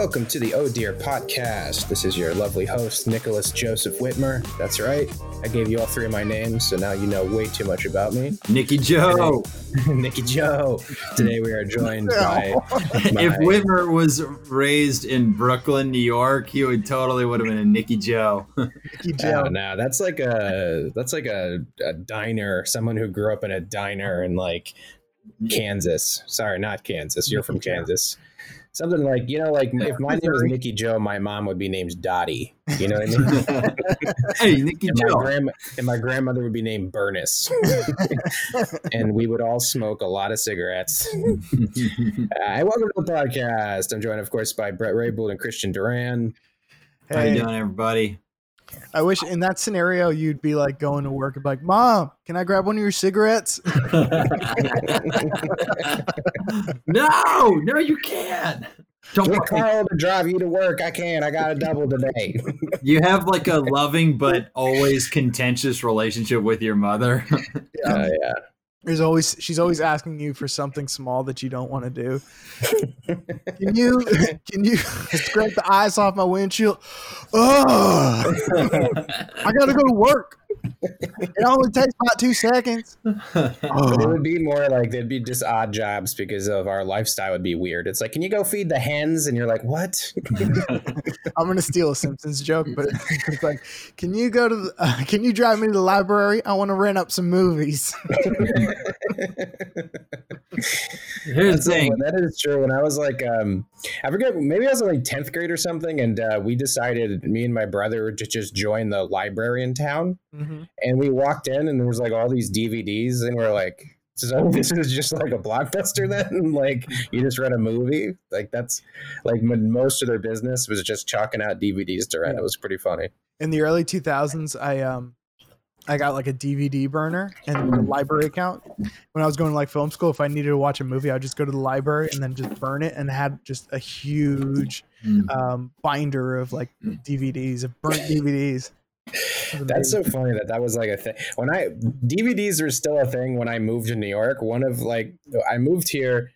Welcome to the Oh Dear podcast. This is your lovely host, Nicholas Joseph Whitmer. That's right. I gave you all three of my names, so now you know way too much about me. Nicky Joe. Nicky Joe. Today we are joined by. if Whitmer was raised in Brooklyn, New York, he would totally would have been a Nicky Joe. Nicky uh, Joe. Oh, no, that's like a that's like a, a diner. Someone who grew up in a diner in like Kansas. Sorry, not Kansas. You're from Kansas something like you know, like if my name was Nicky Joe, my mom would be named Dottie. You know what I mean? hey, Nicky and Joe. My grand, and my grandmother would be named Bernice, and we would all smoke a lot of cigarettes. uh, welcome to the podcast. I'm joined, of course, by Brett Raybould and Christian Duran. Hey. How you doing, everybody? I wish in that scenario you'd be like going to work and be like, "Mom, can I grab one of your cigarettes?" no, no, you can't. Don't Get Carl to drive you to work. I can't. I got a double today. you have like a loving but always contentious relationship with your mother. yeah, uh, yeah. There's always she's always asking you for something small that you don't want to do. can you can you scrape the ice off my windshield? Oh, I gotta go to work it only takes about two seconds. Oh. It would be more like they'd be just odd jobs because of our lifestyle would be weird. It's like, can you go feed the hens? And you're like, what? I'm gonna steal a Simpsons joke, but it's like, can you go to? The, uh, can you drive me to the library? I want to rent up some movies. Here's the thing. That is true. When I was like, um, I forget, maybe I was in like 10th grade or something, and uh, we decided, me and my brother, to just join the library in town. Mm-hmm. And we walked in, and there was like all these DVDs, and we're like, so this is just like a blockbuster then like you just rent a movie like that's like most of their business was just chalking out dvds to rent yeah. it was pretty funny in the early 2000s i um I got like a DVD burner and a library account. When I was going to like film school, if I needed to watch a movie, I'd just go to the library and then just burn it and had just a huge hmm. um, binder of like DVDs, of burnt DVDs. That's so funny that that was like a thing. When I DVDs were still a thing when I moved to New York. One of like I moved here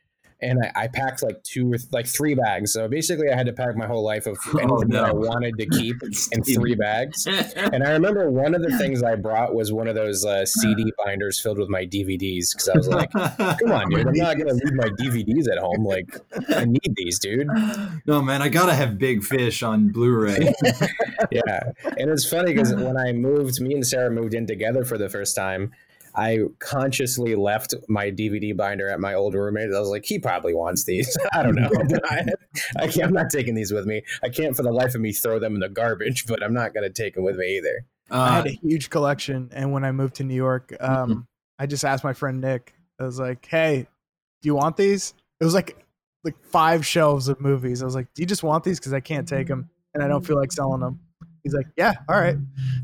and I, I, packed like two or th- like three bags. So basically, I had to pack my whole life of oh, anything oh, no. that I wanted to keep in three bags. and I remember one of the things I brought was one of those uh, CD binders filled with my DVDs because I was like, "Come on, dude, I'm not gonna leave my DVDs at home. Like, I need these, dude." No, man, I gotta have Big Fish on Blu-ray. yeah, and it's funny because when I moved, me and Sarah moved in together for the first time I consciously left my DVD binder at my old roommate. I was like, he probably wants these. I don't know. I, I can't, I'm not taking these with me. I can't for the life of me throw them in the garbage, but I'm not going to take them with me either. Uh, I had a huge collection, and when I moved to New York, um, mm-hmm. I just asked my friend Nick. I was like, "Hey, do you want these?" It was like like five shelves of movies. I was like, "Do you just want these? Because I can't take them, and I don't feel like selling them." He's like, "Yeah, all right."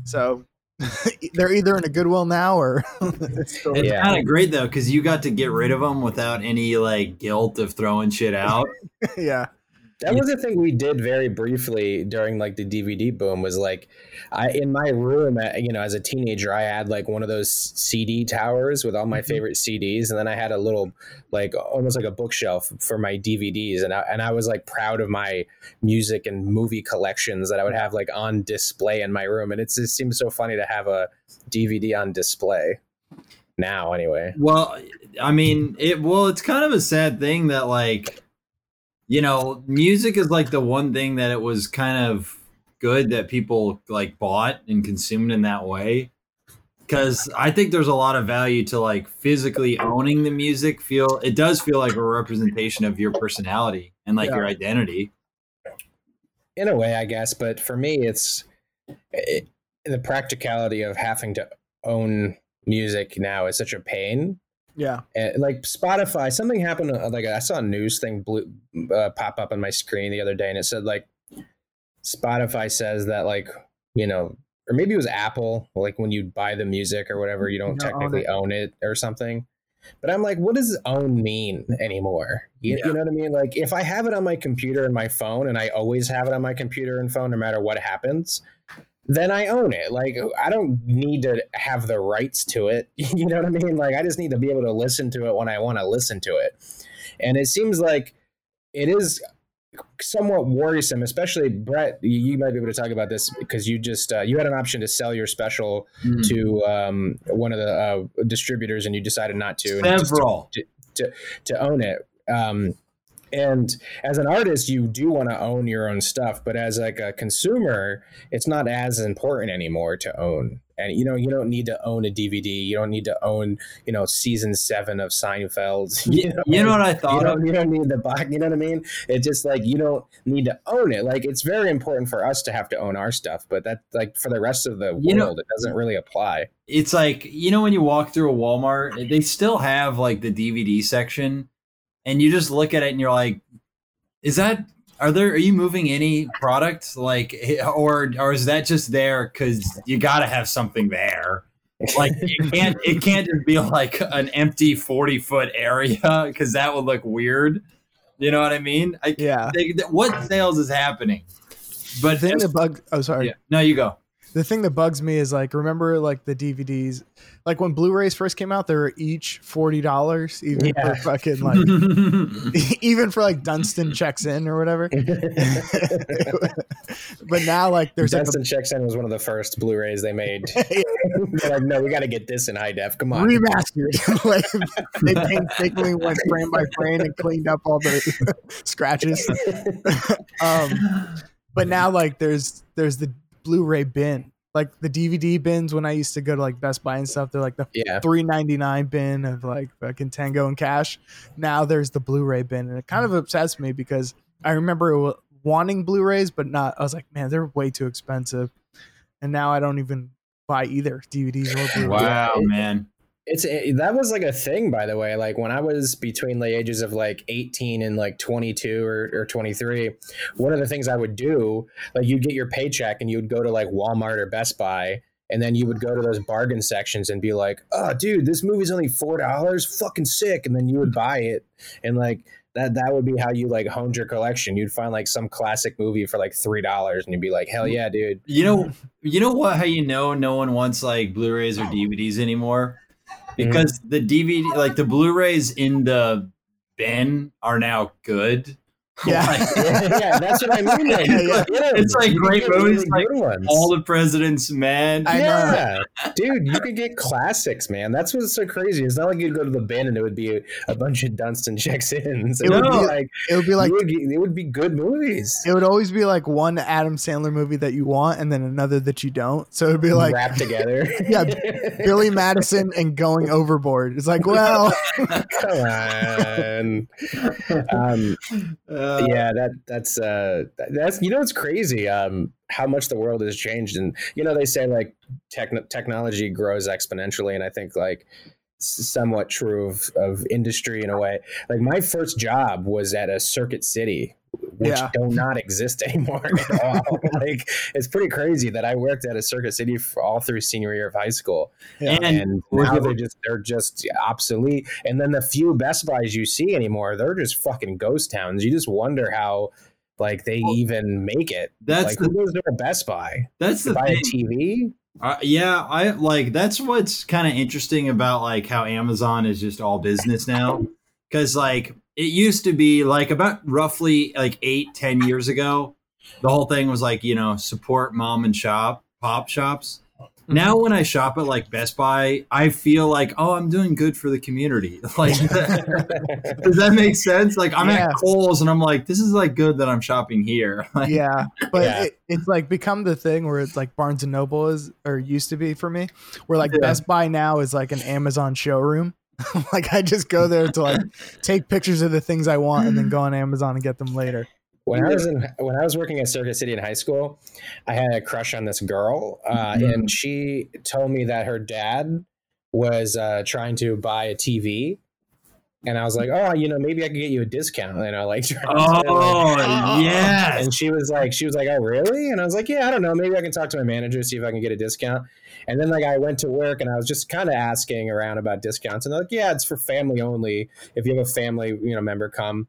So they're either in a Goodwill now or it's, yeah. kind of great though because you got to get rid of them without any like guilt of throwing shit out. yeah, that was the thing we did very briefly during like the DVD boom was like I in my room at, you know as a teenager I had like one of those CD towers with all my mm-hmm. favorite CDs and then I had a little like almost like a bookshelf for my DVDs and I, and I was like proud of my music and movie collections that I would have like on display in my room and it just seems so funny to have a DVD on display now anyway. Well, I mean, it well it's kind of a sad thing that like you know, music is like the one thing that it was kind of good that people like bought and consumed in that way. Cause I think there's a lot of value to like physically owning the music. Feel it does feel like a representation of your personality and like yeah. your identity. In a way, I guess, but for me, it's it, the practicality of having to own music now is such a pain yeah, and like Spotify, something happened. Like I saw a news thing blue, uh, pop up on my screen the other day, and it said like Spotify says that like you know, or maybe it was Apple. Like when you buy the music or whatever, you don't, technically own it. own it. or something. But I'm like, what does own mean anymore? You, yeah. you know what I mean? Like if I have it on my computer and my phone, and I always have it on my computer and phone, no matter what happens, then I own it. Like I don't need to have the rights to it. You know what I mean? Like I just need to be able to listen to it when I want to listen to it. And it seems like it is somewhat worrisome, especially Brett. You, might be able to talk about this because you just uh, you had an option to sell your special Mm. to um, one of the uh, distributors, and you decided not to. Several. to, to own it. Um, and as an artist, you do want to own your own stuff, but as like a consumer, it's not as important anymore to own. And you know, you don't need to own a DVD. You don't need to own, you know, season seven of Seinfeld. You, you know what I thought of? don't, you don't need the box. You know what I mean? It's just like you don't need to own it. Like it's very important for us to have to own our stuff, but that like for the rest of the You know- world, it doesn't really apply. It's like you know when you walk through a Walmart, they still have like the DVD section, and you just look at it and you're like, "Is that? Are there? Are you moving any product? Like, or or is that just there because you got to have something there? Like, it can't it can't just be like an empty forty foot area because that would look weird. You know what I mean? I, Yeah. they, what sales is happening? But then The thing that bugs. Oh, sorry. yeah. no, you go. The thing that bugs me is like, remember like the DVDs, like when Blu-rays first came out, they were each forty dollars, even Yeah. for fucking like, even for like Dunston checks in or whatever. but now like there's like a Dunston checks in was one of the first Blu-rays they made. They're like, no, we got to get this in high def. Come on. remastered. like they painstakingly went frame by frame and cleaned up all the scratches. um, but now like there's there's the Blu-ray bin, like the DVD bins. When I used to go to like Best Buy and stuff, they're like the Yeah. three ninety nine bin of like fucking Tango and Cash. Now there's the Blu-ray bin, and it kind of upsets me because I remember wanting Blu-rays, but not. I was like, man, they're way too expensive, and now I don't even buy either DVDs or Blu-rays. Wow, man. It's it, that was like a thing, by the way. Like when I was between the ages of like 18 and like 22 or, or 23, one of the things I would do, like you'd get your paycheck and you would go to like Walmart or Best Buy, and then you would go to those bargain sections and be like, "Oh, dude, this movie's only four dollars, fucking sick," and then you would buy it, and like that that would be how you like honed your collection. You'd find like some classic movie for like three dollars, and you'd be like, "Hell yeah, dude!" You know, you know what? How you know no one wants like Blu-rays or DVDs anymore? Mm-hmm. Because the DVD, like the Blu-rays in the bin, are now good. Yeah. Like, yeah, that's what I mean. Like, Yeah, yeah. yeah, It's like you great get movies, like ones. all the President's Man. I know. yeah, dude, you could get classics, man. That's what's so crazy. It's not like you'd go to the bin and it would be a, a bunch of Dunston checks ins. It, It would would be be- like, It would be like would get- it would be good movies. it would always be like one Adam Sandler movie that you want and then another that you don't. So it'd be like wrapped together. Yeah, Billy Madison and going overboard. It's like, well, Come on. Um, Uh, yeah, that that's uh that's you know it's crazy um how much the world has changed. And you know they say like techn technology grows exponentially. And I think like somewhat true of, of industry in a way. Like my first job was at a Circuit City which Yeah. do not exist anymore at all. like it's pretty crazy that I worked at a Circuit City for all through senior year of high school Yeah. and Was now they're just they're just obsolete. And then the few Best Buys you see anymore, they're just fucking ghost towns. You just wonder how like they even make it. That's like the who goes to a Best Buy that's to the buy thing. a TV? Uh, yeah, I like that's what's kind of interesting about like how Amazon is just all business now. Because like it used to be like about roughly like eight, ten years ago, the whole thing was like you know support mom and shop pop shops. Mm-hmm. Now when I shop at like Best Buy, I feel like oh I'm doing good for the community. Like does that make sense? Like I'm Yeah. at Kohl's and I'm like this is like good that I'm shopping here. Like, yeah, but Yeah. It, it's like become the thing where it's like Barnes and Noble is or used to be for me, where like Yeah. Best Buy now is like an Amazon showroom. like I just go there to like take pictures of the things I want and then go on Amazon and get them later. When I was in when I was working at Circuit City in high school, I had a crush on this girl, uh, Mhm. and she told me that her dad was uh, trying to buy a TV. And I was like, oh, you know, maybe I could get you a discount. And I like, trying to, like, Oh yes. and she was like, she was like, oh, really? And I was like, yeah, I don't know. Maybe I can talk to my manager, see if I can get a discount. And then like I went to work and I was just kind of asking around about discounts. And they're like, yeah, it's for family only. If you have a family, you know, member come.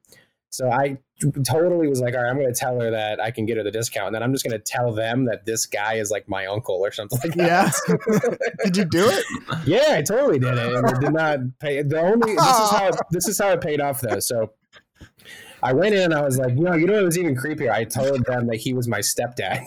So I totally was like, all right, I'm going to tell her that I can get her the discount. And then I'm just going to tell them that this guy is like my uncle or something like that. Yeah. Did you do it? Yeah, I totally did it, and it did not pay. The only this is how this is how it paid off though. So I went in and I was like, you know, you know what was even creepier? I told them that he was my stepdad,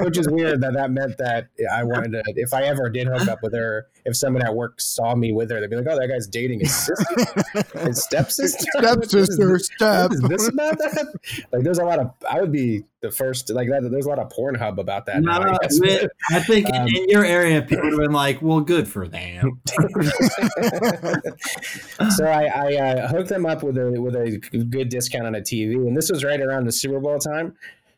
which is weird that that meant that I wanted to, if I ever did hook up with her, if someone at work saw me with her, they'd be like, oh, that guy's dating his sister, his stepsister. Stepsister, step. Is this about that? Like, there's a lot of, I would be the first, like, that. there's a lot of Pornhub about that. No, now, I I think in- Um, in your area, people would have been like, "Well, good for them." so I, I uh, hooked them up with a with a good discount on a TV, and this was right around the Super Bowl time.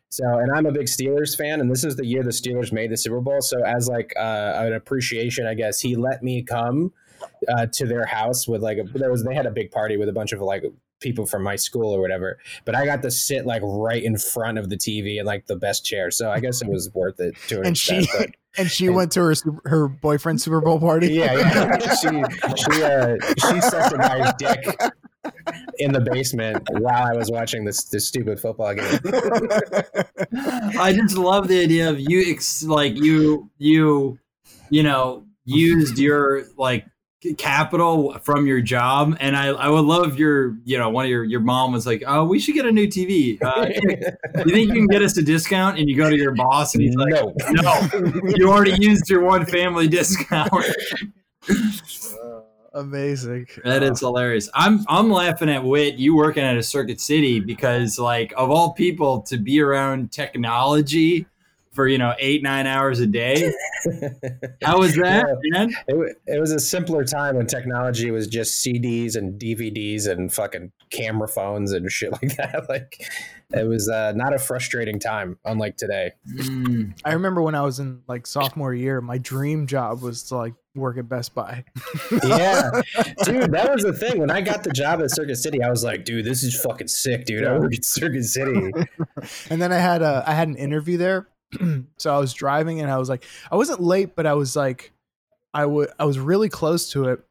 So, and I'm a big Steelers fan, and this is the year the Steelers made the Super Bowl. So, as like uh, an appreciation, I guess he let me come uh, to their house with like a, there was they had a big party with a bunch of like people from my school or whatever. But I got to sit like right in front of the TV in like the best chair. So I guess it was worth it to an And she but- and she went to her her boyfriend's Super Bowl party. yeah, yeah. she she uh, she sucked a guy's dick in the basement while I was watching this this stupid football game. I just love the idea of you, ex- like you, you, you know, used your like capital from your job, and I, I would love your, you know, one of your your mom was like, "Oh, we should get a new TV. Uh, you think you can get us a discount?" And you go to your boss, and he's like, no, "No, you already used your one family discount." Amazing. That is hilarious. I'm I'm laughing at Whit you working at a Circuit City because like of all people to be around technology for you know eight nine hours a day. How was that, man? it, it was a simpler time when technology was just CDs and DVDs and fucking camera phones and shit like that. Like it was uh, not a frustrating time, unlike today. Mm, I remember when I was in like sophomore year, my dream job was to like work at Best Buy. Yeah, dude, that was the thing. When I got the job at Circuit City, I was like, dude, this is fucking sick, dude. I work at Circuit City. and then I had a I had an interview there. so I was driving and I was like I wasn't late, but I was like I would I was really close to it.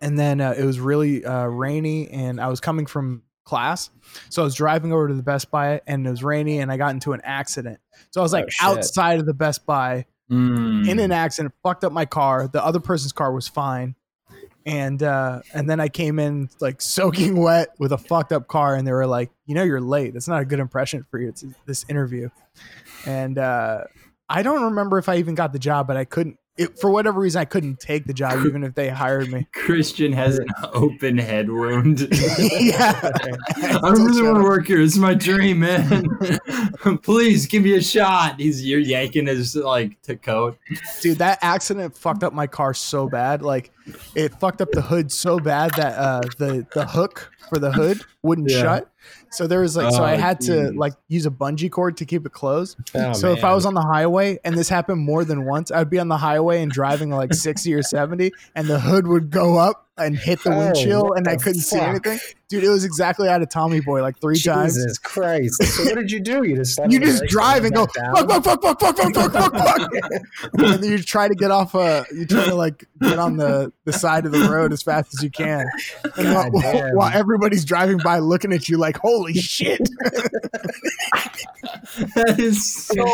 And then uh, it was really uh, rainy and I was coming from class. So I was driving over to the Best Buy and it was rainy and I got into an accident. So I was like Oh, outside of the Best Buy mm. in an accident, fucked up my car. The other person's car was fine. And uh, and then I came in like soaking wet with a fucked up car, and they were like, "You know, you're late. That's not a good impression for you. It's this interview." And uh, I don't remember if I even got the job, but I couldn't. It, for whatever reason, I couldn't take the job, even if they hired me. Christian has an open head wound. yeah, I really want to work here. It's my dream, man. Please give me a shot. He's you're yanking his like to coat. dude that accident fucked up my car so bad like it fucked up the hood so bad that uh the the hook for the hood wouldn't Yeah. shut so there was like so i Oh, had to like use a bungee cord to keep it closed. Oh, so if i was on the highway and this happened more than once i'd be on the highway and driving like 60 or 70 and the hood would go up and hit the Oh, windshield what and i couldn't see anything dude it was exactly out of tommy boy like three times Jesus Christ! So what did you do? You just you just drive and go down? fuck, fuck, fuck, fuck, fuck, fuck, fuck, fuck, fuck. and then you try to get off uh you try to like get on the the side of the road as fast as you can and while, God while everybody's driving by looking at you like holy shit That is so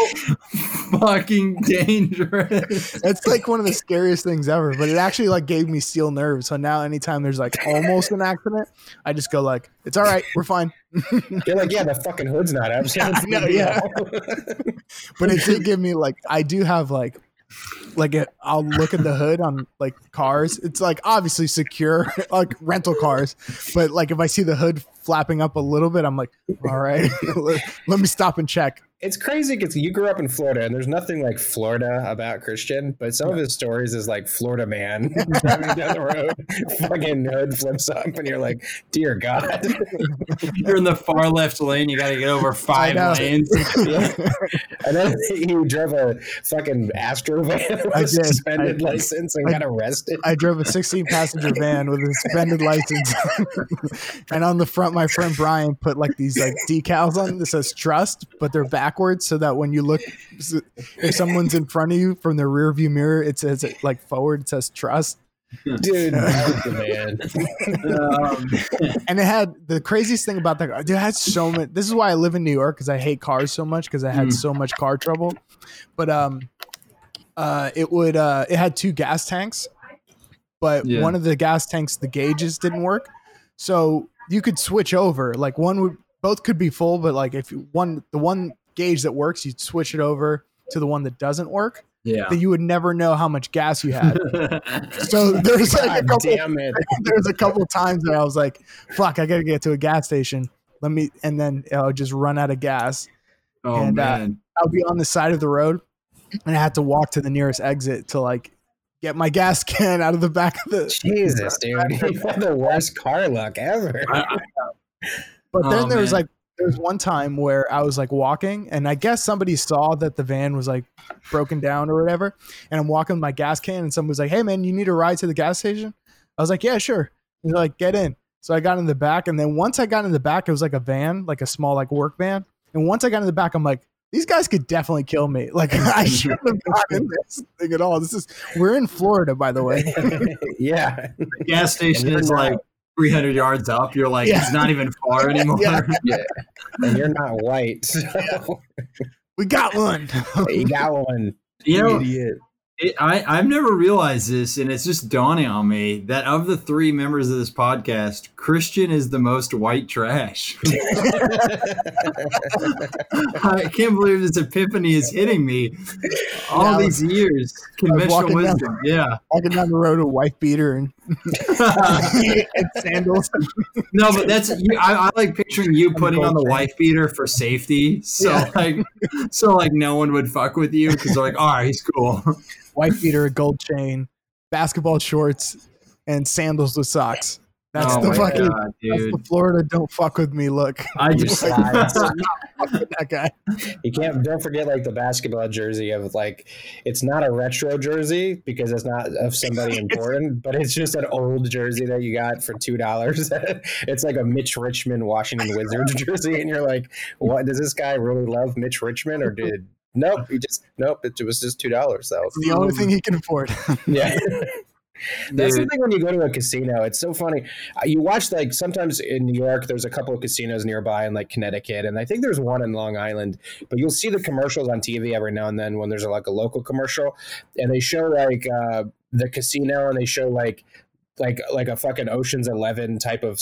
fucking dangerous. it's like one of the scariest things ever but it actually like gave me steel nerves so now anytime there's like almost an accident i just go like it's all right we're fine You're like, yeah, the fucking hood's not up. Yeah, I know, yeah. but it did give me like I do have like like it, I'll look at the hood on like cars. It's like obviously secure like rental cars, but like if I see the hood flapping up a little bit, I'm like, all right, let, let me stop and check. It's crazy because you grew up in Florida and there's nothing like Florida about Christian, but some of his stories is like Florida man driving down the road, fucking hood flips up, and you're like, dear God. You're in the far left lane. You got to get over five lanes. And then he drove a fucking Astro van with I did. suspended I- license and I- got arrested. I drove a 16 passenger van with a suspended license, and on the front, my friend Brian put like these like decals on that says "trust," but they're backwards, so that when you look, if someone's in front of you from the rear view mirror, it says like forward, it says "trust." Dude, that was the man. Um, and it had the craziest thing about that car. Dude, it had so much. This is why I live in New York because I hate cars so much because I had Mm. so much car trouble. But um, uh, it would uh, it had two gas tanks, but Yeah. one of the gas tanks the gauges didn't work. So you could switch over. Like one would both could be full, but like if you- one the one gauge that works, you'd switch it over to the one that doesn't work. Yeah. Then you would never know how much gas you had. So there's like a couple damn it. there's a couple times that I was like, "Fuck, I gotta get to a gas station." Let me, and then I'll just run out of gas. oh And, uh, man. I'll be on the side of the road, and I had to walk to the nearest exit to like get my gas can out of the back of the. Jesus, dude. You had the worst car luck ever. But then Oh, there was man. like there was one time where I was like walking, and I guess somebody saw that the van was like broken down or whatever, and I'm walking with my gas can, and someone was like, "Hey man, you need a ride to the gas station?" I was like, "Yeah, sure." And they're like, "Get in." So I got in the back, and then once I got in the back, it was like a van, like a small like work van. And once I got in the back, I'm like, these guys could definitely kill me. Like I shouldn't have gotten in this thing at all. This is we're in Florida, by the way. yeah. The gas station is you're like not- 300 yards up. You're like, Yeah. it's not even far anymore. Yeah. And you're not white. So We got one. you got one. You know, idiot. It, I, I've never realized this, and it's just dawning on me that of the three members of this podcast, Christian is the most white trash. I can't believe this epiphany is hitting me. All I these years, conventional walking down- wisdom. Yeah. Walking down the road a wife beater and, and sandals. no, but that's you, I, I like picturing you putting on the wife beater for safety, so Yeah. like, so like no one would fuck with you because they're like, all right, he's cool. Wife beater, a gold chain, basketball shorts, and sandals with socks. That's oh the fucking God, that's the Florida don't fuck with me look. I just Like, Slides. that guy. You can't don't forget like the basketball jersey of like it's not a retro jersey because it's not of somebody important, but it's just an old jersey that you got for two dollars. it's like a Mitch Richmond Washington Wizards jersey, and you're like, what does this guy really love Mitch Richmond or did nope, he just nope, it was just two dollars though. It's the only thing he can afford. Yeah. That's the thing when you go to a casino. It's so funny. Uh, You watch like sometimes in New York, there's a couple of casinos nearby in like Connecticut, and I think there's one in Long Island. But you'll see the commercials on TV every now and then when there's like a local commercial, and they show like uh, the casino, and they show like like like a fucking Ocean's Eleven type of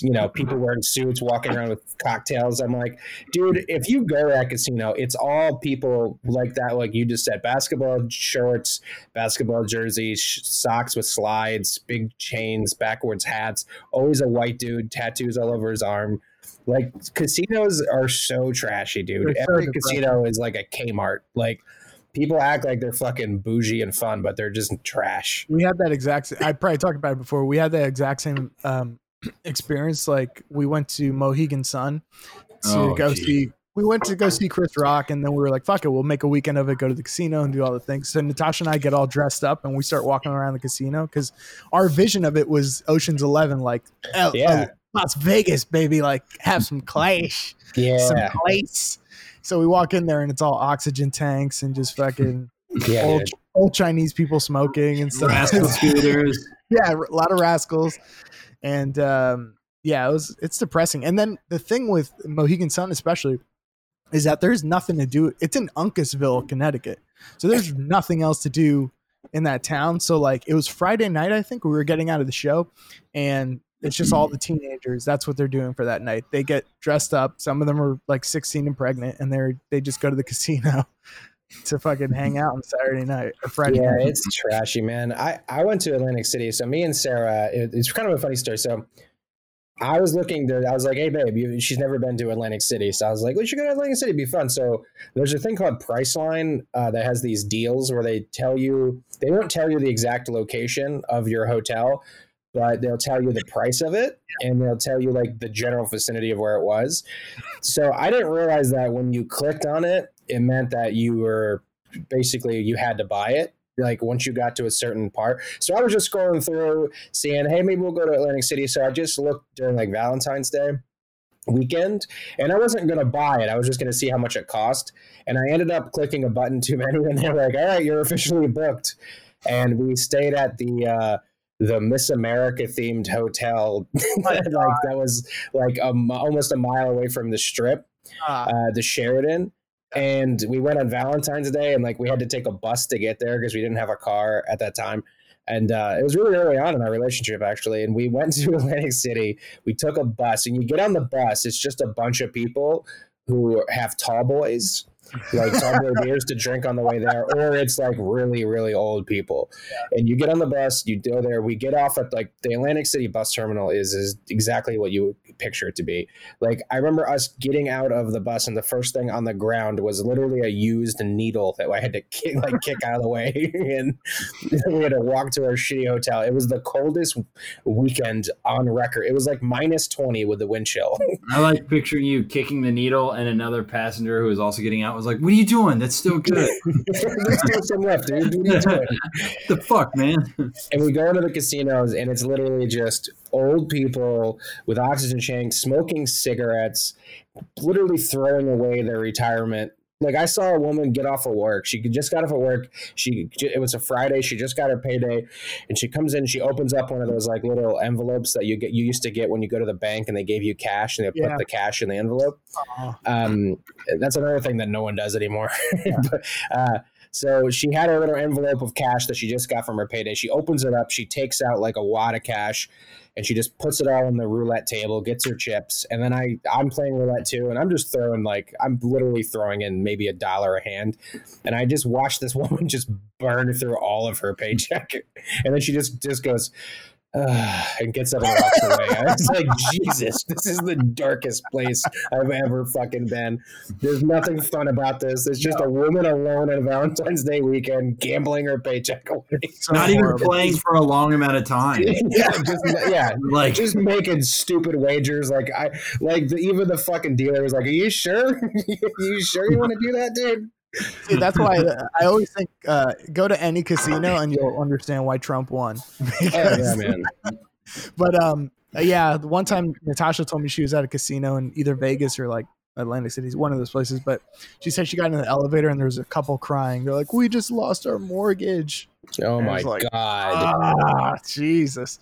you know people mm-hmm. wearing suits walking around with cocktails. I'm like, dude, if you go to that casino, it's all people like that, like you just said, basketball shorts, basketball jerseys, sh- socks with slides, big chains, backwards hats, always a white dude, tattoos all over his arm. Like casinos are so trashy, dude. So Every depressing. casino is like a Kmart. Like people act like they're fucking bougie and fun, but they're just trash. We had that exact. I probably talked about it before. We had that exact same um, experience. Like we went to Mohegan Sun to Oh, go gee. see. We went to go see Chris Rock, and then we were like, "Fuck it, we'll make a weekend of it. Go to the casino and do all the things." So Natasha and I get all dressed up, and we start walking around the casino because our vision of it was Ocean's Eleven, like Yeah. Las Vegas, baby, like have some clash, yeah, some Yeah, place. So we walk in there, and it's all oxygen tanks and just fucking yeah. old, dude. old Chinese people smoking and stuff. Rascal scooters. yeah, a lot of rascals, and um, yeah, it was it's depressing. And then the thing with Mohegan Sun, especially, is that there's nothing to do. It's in Uncasville, Connecticut, so there's nothing else to do in that town. So like, it was Friday night, I think we were getting out of the show, and it's just all the teenagers. That's what they're doing for that night. They get dressed up. Some of them are like 16 and pregnant, and they're they just go to the casino. To fucking hang out on Saturday night or Friday Yeah, night. it's trashy, man. I, I went to Atlantic City. So me and Sarah, it, it's kind of a funny story. So I was looking to, I was like, hey, babe, you, she's never been to Atlantic City. So I was like, we should go to Atlantic City. It'd be fun. So there's a thing called Priceline uh, that has these deals where they tell you, they won't tell you the exact location of your hotel, but they'll tell you the price of it and they'll tell you like the general vicinity of where it was. So I didn't realize that when you clicked on it, it meant that you were basically you had to buy it like once you got to a certain part. So I was just scrolling through, seeing, hey, maybe we'll go to Atlantic City. So I just looked during like Valentine's Day weekend, and I wasn't gonna buy it. I was just gonna see how much it cost, and I ended up clicking a button too many, and they're like, all right, you're officially booked, and we stayed at the. uh the Miss America themed hotel, like that was like a, almost a mile away from the strip Ah, uh, the Sheraton, and we went on Valentine's Day, and like we had to take a bus to get there because we didn't have a car at that time. and uh, it was really early on in our relationship actually. And we went to Atlantic City. We took a bus, and you get on the bus. It's just a bunch of people who have tall boys like tall beers to drink on the way there, or it's like really, really old people. Yeah. And you get on the bus, you go there. We get off at like the Atlantic City bus terminal is is exactly what you would picture it to be. Like I remember us getting out of the bus, and the first thing on the ground was literally a used needle that I had to kick, like kick out of the way, and we had to walk to our shitty hotel. It was the coldest weekend on record. It was like minus twenty with the wind chill. I like picturing you kicking the needle, and another passenger who was also getting out was like, "What are you doing? That's still good." There's still some left, dude. the fuck, man? And we go into the casinos, and it's literally just old people with oxygen tanks, smoking cigarettes, literally throwing away their retirement like I saw a woman get off of work. She just got off of work. She it was a Friday. She just got her payday, and she comes in. She opens up one of those like little envelopes that you get you used to get when you go to the bank and they gave you cash and they yeah. put the cash in the envelope. Um, that's another thing that no one does anymore. Yeah. but, uh, so she had her little envelope of cash that she just got from her payday. She opens it up. She takes out like a wad of cash and she just puts it all on the roulette table, gets her chips, and then I I'm playing roulette too, and I'm just throwing like I'm literally throwing in maybe a dollar a hand, and I just watch this woman just burn through all of her paycheck, and then she just just goes, uh, and gets up and walks away. I was like, Jesus, this is the darkest place I've ever fucking been. There's nothing fun about this. It's just a woman alone on Valentine's Day weekend gambling her paycheck away. So Not horrible. even playing for a long amount of time. yeah, just yeah, like just making stupid wagers. Like I like the, even the fucking dealer was like, "Are you sure? Are you sure you want to do that, dude?" See, that's why I always think uh, go to any casino and you'll understand why Trump won. Because, yeah, man. but um, yeah, one time Natasha told me she was at a casino in either Vegas or like Atlantic City, one of those places. But she said she got in the elevator and there was a couple crying. They're like, "We just lost our mortgage." Oh and my like, god! Ah, Jesus.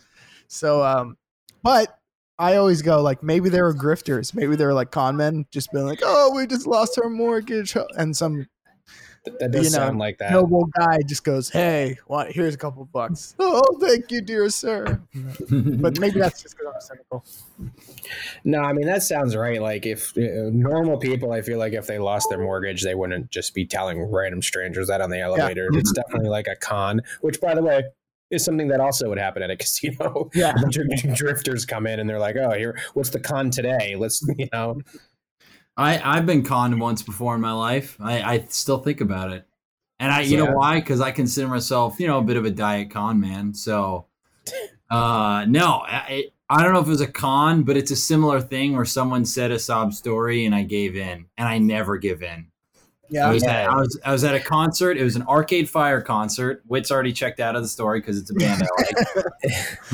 So, um, but I always go like maybe they were grifters, maybe they were like con men, just being like, "Oh, we just lost our mortgage," and some that does you know, sound like that. Noble guy just goes, "Hey, what? Here's a couple bucks." Oh, thank you, dear sir. but maybe that's just because I'm cynical. No, I mean that sounds right. Like if uh, normal people, I feel like if they lost their mortgage, they wouldn't just be telling random strangers that on the elevator. Yeah. It's definitely like a con. Which, by the way, is something that also would happen at a casino. Yeah, a bunch of drifters come in and they're like, "Oh, here, what's the con today? Let's, you know." I I've been conned once before in my life. I I still think about it, and I you yeah. know why? Because I consider myself you know a bit of a diet con man. So, uh, no, I I don't know if it was a con, but it's a similar thing where someone said a sob story and I gave in, and I never give in. Yeah, I was, at, I was, I was at a concert. It was an Arcade Fire concert. Whit's already checked out of the story because it's a band I like.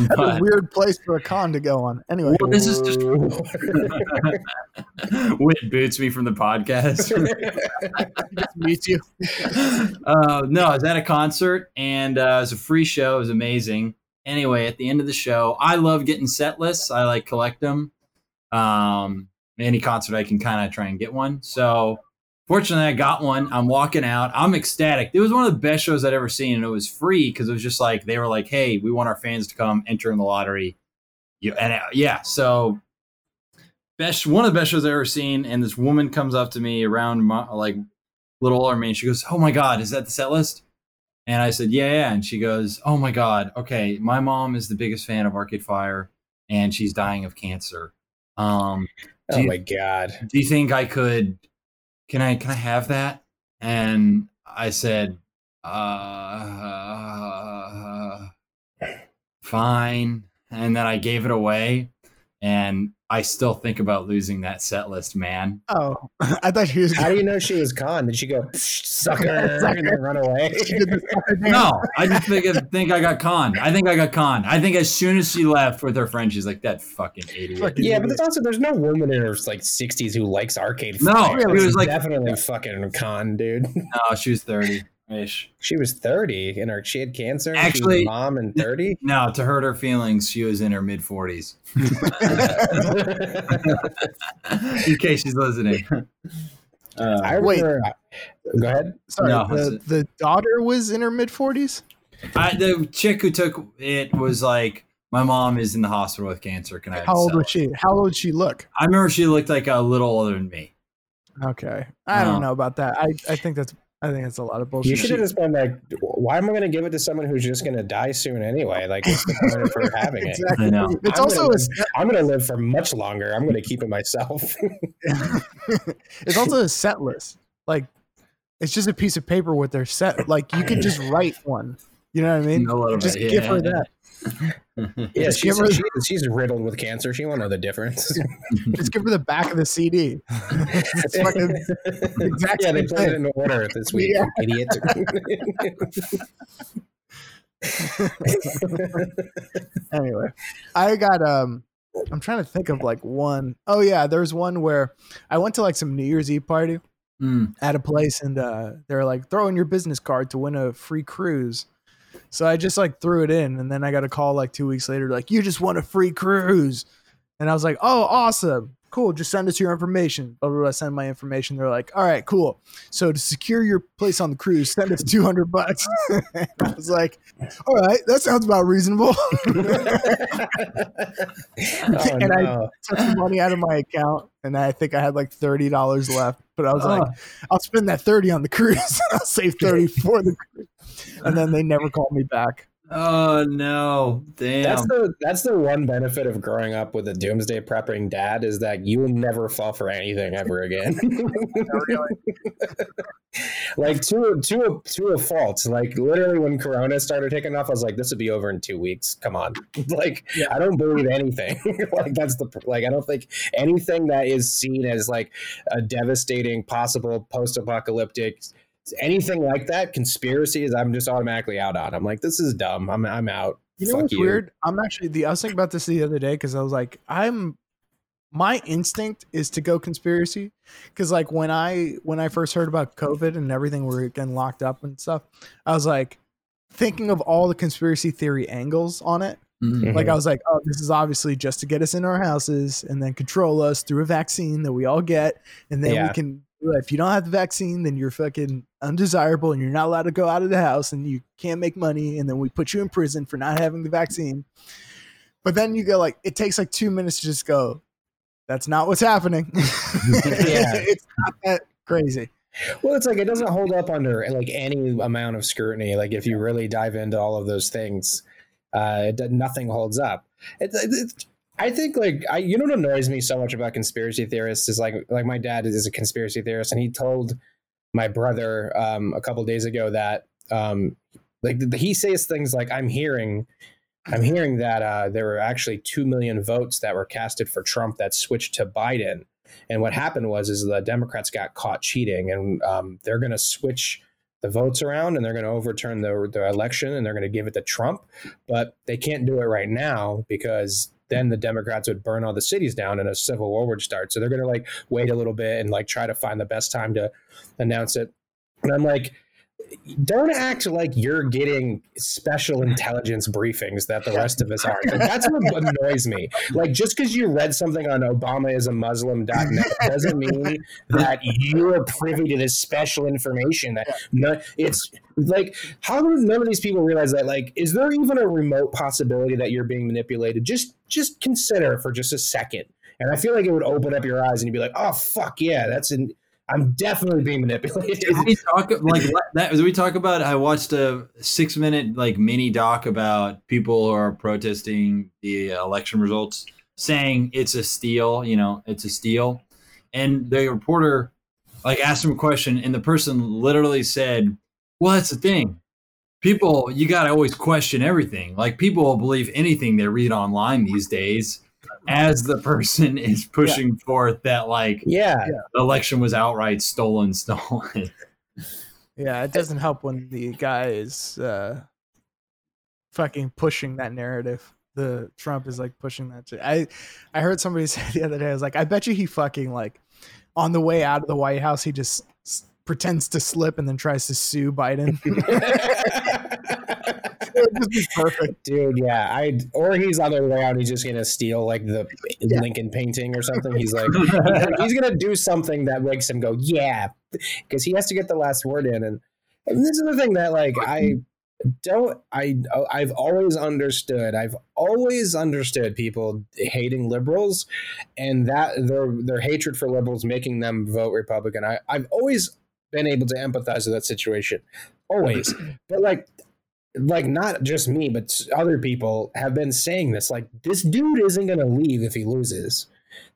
but, a weird place for a con to go on. Anyway, well, this is just Whit boots me from the podcast. meet you. Uh, no, I was at a concert and uh, it was a free show. It was amazing. Anyway, at the end of the show, I love getting set lists. I like collect them. Um, any concert I can kind of try and get one. So Fortunately, I got one. I'm walking out. I'm ecstatic. It was one of the best shows I'd ever seen, and it was free because it was just like they were like, "Hey, we want our fans to come enter in the lottery." You and uh, yeah, so best one of the best shows I've ever seen. And this woman comes up to me around my, like little older me, and she goes, "Oh my god, is that the set list?" And I said, "Yeah, yeah." And she goes, "Oh my god, okay. My mom is the biggest fan of Arcade Fire, and she's dying of cancer. Um, oh you, my god, do you think I could?" Can I can I have that? And I said, uh, fine. And then I gave it away. And I still think about losing that set list, man. Oh, I thought she was. How do you know she was gone? Did she go sucker and then run away? no, I just think think I got conned. I think I got conned. I think as soon as she left with her friend, she's like that fucking idiot. Fucking yeah, idiot. but there's also there's no woman in her like 60s who likes arcade. No, she was like definitely fucking con, dude. No, she was 30 ish. She was 30 and her she had cancer. Actually, mom and 30. No, to hurt her feelings, she was in her mid 40s. in case she's listening. Uh, I remember. Wait, go ahead. Sorry, no, the, the daughter was in her mid 40s. The chick who took it was like, my mom is in the hospital with cancer. Can I? How old was she? How old did she look? I remember she looked like a little older than me. Okay, I No. don't know about that. I, I think that's I think that's a lot of bullshit. You bullshit. should have just been like, why am I going to give it to someone who's just going to die soon anyway? Like, what's the point of her having it? exactly. I know. It's I'm also gonna, a, I'm going to live for much longer. I'm going to keep it myself. it's also a set list. Like it's just a piece of paper with their set. Like you can just write one. You know what I mean? A little Just bit, give her that. yeah, Just she's, give her- she, she's riddled with cancer. She won't know the difference. Just give her the back of the CD. it's fucking the exact yeah, they same played it thing. in order this week, Yeah. idiot. Anyway, I got um. I'm trying to think of like one oh yeah, there's one where I went to like some New Year's Eve party Mm. at a place and uh, they're like throw in your business card to win a free cruise. So I just like threw it in and then I got a call like two weeks later, like, you just won a free cruise. And I was like, oh, awesome. Cool. Just send us your information. Blah, blah. Send my information. They're like, all right, cool. So to secure your place on the cruise, send us 200 bucks. I was like, all right, that sounds about reasonable. oh, And I- Took the money out of my account and I think I had like $30 left. But I was like, oh. I'll spend that 30 on the cruise. I'll save 30 for the cruise. And then they never called me back. Oh no! Damn. That's the that's the one benefit of growing up with a doomsday prepping dad is that you will never fall for anything ever again. like to to a to a fault. Like literally when Corona started taking off, I was like, this would be over in two weeks. Come on. like I don't believe anything. like that's the like I don't think anything that is seen as like a devastating possible post apocalyptic anything like that conspiracies i'm just automatically out on i'm like this is dumb i'm, I'm out You know Fuck what's you. weird? I'm actually the I was thinking about this the other day because I was like, I'm my instinct is to go conspiracy because like when I when I first heard about COVID and everything we were getting locked up and stuff, I was like thinking of all the conspiracy theory angles on it. Mm. Like I was like, oh, this is obviously just to get us in our houses and then control us through a vaccine that we all get, and then Yeah. we can. If you don't have the vaccine, then you're fucking undesirable and you're not allowed to go out of the house and you can't make money, and then we put you in prison for not having the vaccine. But then you go like, it takes like two minutes to just go. That's not what's happening. Yeah. it's not that crazy. well it's like it doesn't hold up under like any amount of scrutiny like if you really dive into all of those things uh it, nothing holds up it, it, I think like I you know what annoys me so much about conspiracy theorists is like like my dad is a conspiracy theorist and he told my brother um a couple days ago that um like th- he says things like I'm hearing I'm hearing that uh there were actually 2 million votes that were casted for Trump that switched to Biden. And what happened was is the Democrats got caught cheating and um they're going to switch the votes around and they're going to overturn the, the election and they're going to give it to Trump but they can't do it right now because then the Democrats would burn all the cities down and a civil war would start. So they're going to like wait a little bit and like try to find the best time to announce it. And I'm like, don't act like you're getting special intelligence briefings that the rest of us aren't. Like, that's what annoys me. Like just because you read something on Obama is a Muslim.net doesn't mean that you are privy to this special information. That no, it's like how do none of these people realize that? Like, is there even a remote possibility that you're being manipulated? Just just consider for just a second. And I feel like it would open up your eyes and you'd be like, oh fuck yeah, that's an I'm definitely being manipulated. Did we talk like that? Did we talk about? I watched a six minute like mini doc about people who are protesting the election results, saying it's a steal. You know, it's a steal, and the reporter like asked him a question, and the person literally said, "Well, that's the thing. People, you got to always question everything. Like people will believe anything they read online these days." As the person is pushing forth that like yeah. the election was outright stolen, stolen. Yeah, it doesn't help when the guy is uh, fucking pushing that narrative. The Trump is like pushing that. Shit. I I heard somebody say the other day. I was like, I bet you he fucking like on the way out of the White House, he just s- pretends to slip and then tries to sue Biden. It would just be perfect. Dude, yeah, I or he's on the way out. He's just gonna steal like the Yeah. Lincoln painting or something. He's like, he's gonna do something that makes him go, yeah, because he has to get the last word in. And, and this is the thing that like I don't I I've always understood I've always understood people hating liberals and that their their hatred for liberals making them vote Republican. I, I've always been able to empathize with that situation. Always. but like like not just me, but other people have been saying this. Like this dude isn't gonna leave if he loses.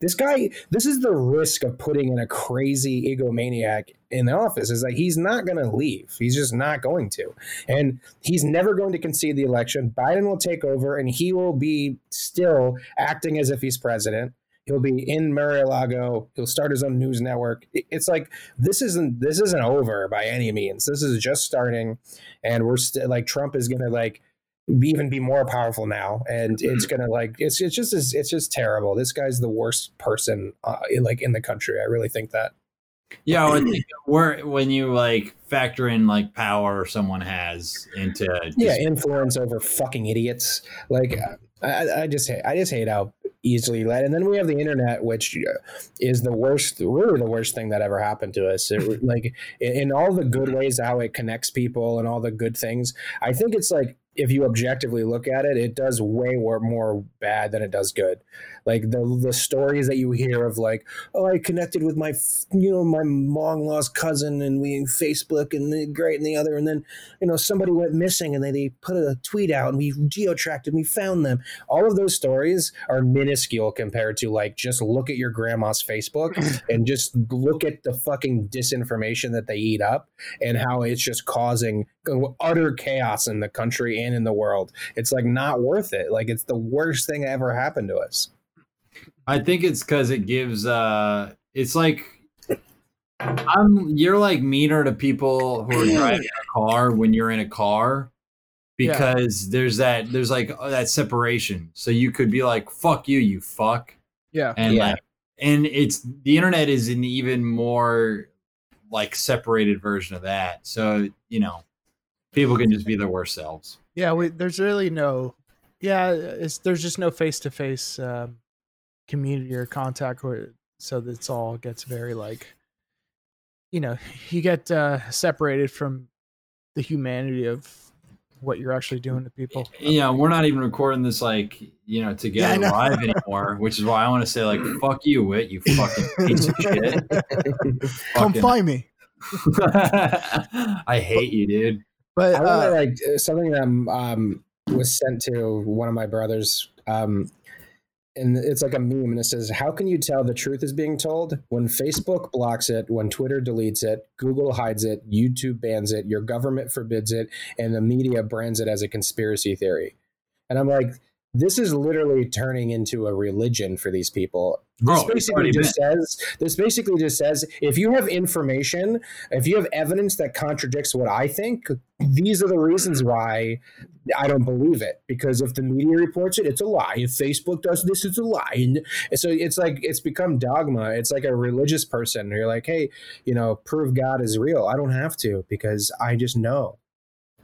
This guy, this is the risk of putting in a crazy egomaniac in the office. Is like he's not going to leave. He's just not going to, and he's never going to concede the election. Biden will take over, and he will be still acting as if he's president. He'll be in Mar-a-Lago. He'll start his own news network. It's like this isn't this isn't over by any means. This is just starting, and we're still like Trump is going to like be, even be more powerful now, and it's gonna like it's it's just it's just terrible. This guy's the worst person uh, in, like in the country. I really think that. Yeah, where when you like factor in like power someone has into just, yeah influence over fucking idiots. Like I, I just hate I just hate how easily led. And then we have the internet, which uh, is the worst, really the worst thing that ever happened to us. It, like in all the good ways, how it connects people and all the good things. I think it's like if you objectively look at it, it does way more bad than it does good. Like the the stories that you hear of like, oh, I connected with my you know my long lost cousin and we Facebook and the great and the other, and then you know somebody went missing and they, they put a tweet out and we geo tracked and we found them. All of those stories are minuscule compared to like just look at your grandma's Facebook and just look at the fucking disinformation that they eat up and how it's just causing utter chaos in the country and in the world. It's like not worth it. Like it's the worst thing that ever happened to us. I think it's because it gives. uh It's like I'm. You're like meaner to people who are driving a car when you're in a car because yeah. there's that there's like uh, that separation. So you could be like, "Fuck you, you fuck." Yeah. And yeah. like, and it's the internet is an even more like separated version of that. So you know, people can just be their worst selves. Yeah, we, there's really no, yeah, it's there's just no face to face community or contact where so that's all gets very like, you know, you get uh, separated from the humanity of what you're actually doing to people. Yeah, we're not even recording this like you know together yeah, live anymore, which is why I want to say like fuck you, Whit, you fucking piece of shit. Come find me. I hate you, dude. But I uh, like something that um, was sent to one of my brothers. Um, and it's like a meme and it says how can you tell the truth is being told when facebook blocks it when twitter deletes it google hides it youtube bans it your government forbids it and the media brands it as a conspiracy theory? And i'm like this is literally turning into a religion for these people. This oh, basically just says this basically just says if you have information, if you have evidence that contradicts what I think, these are the reasons why I don't believe it. Because if the media reports it, it's a lie. If Facebook does this, it's a lie. And so it's like it's become dogma. It's like a religious person. You're like, hey, you know, prove God is real. I don't have to because I just know.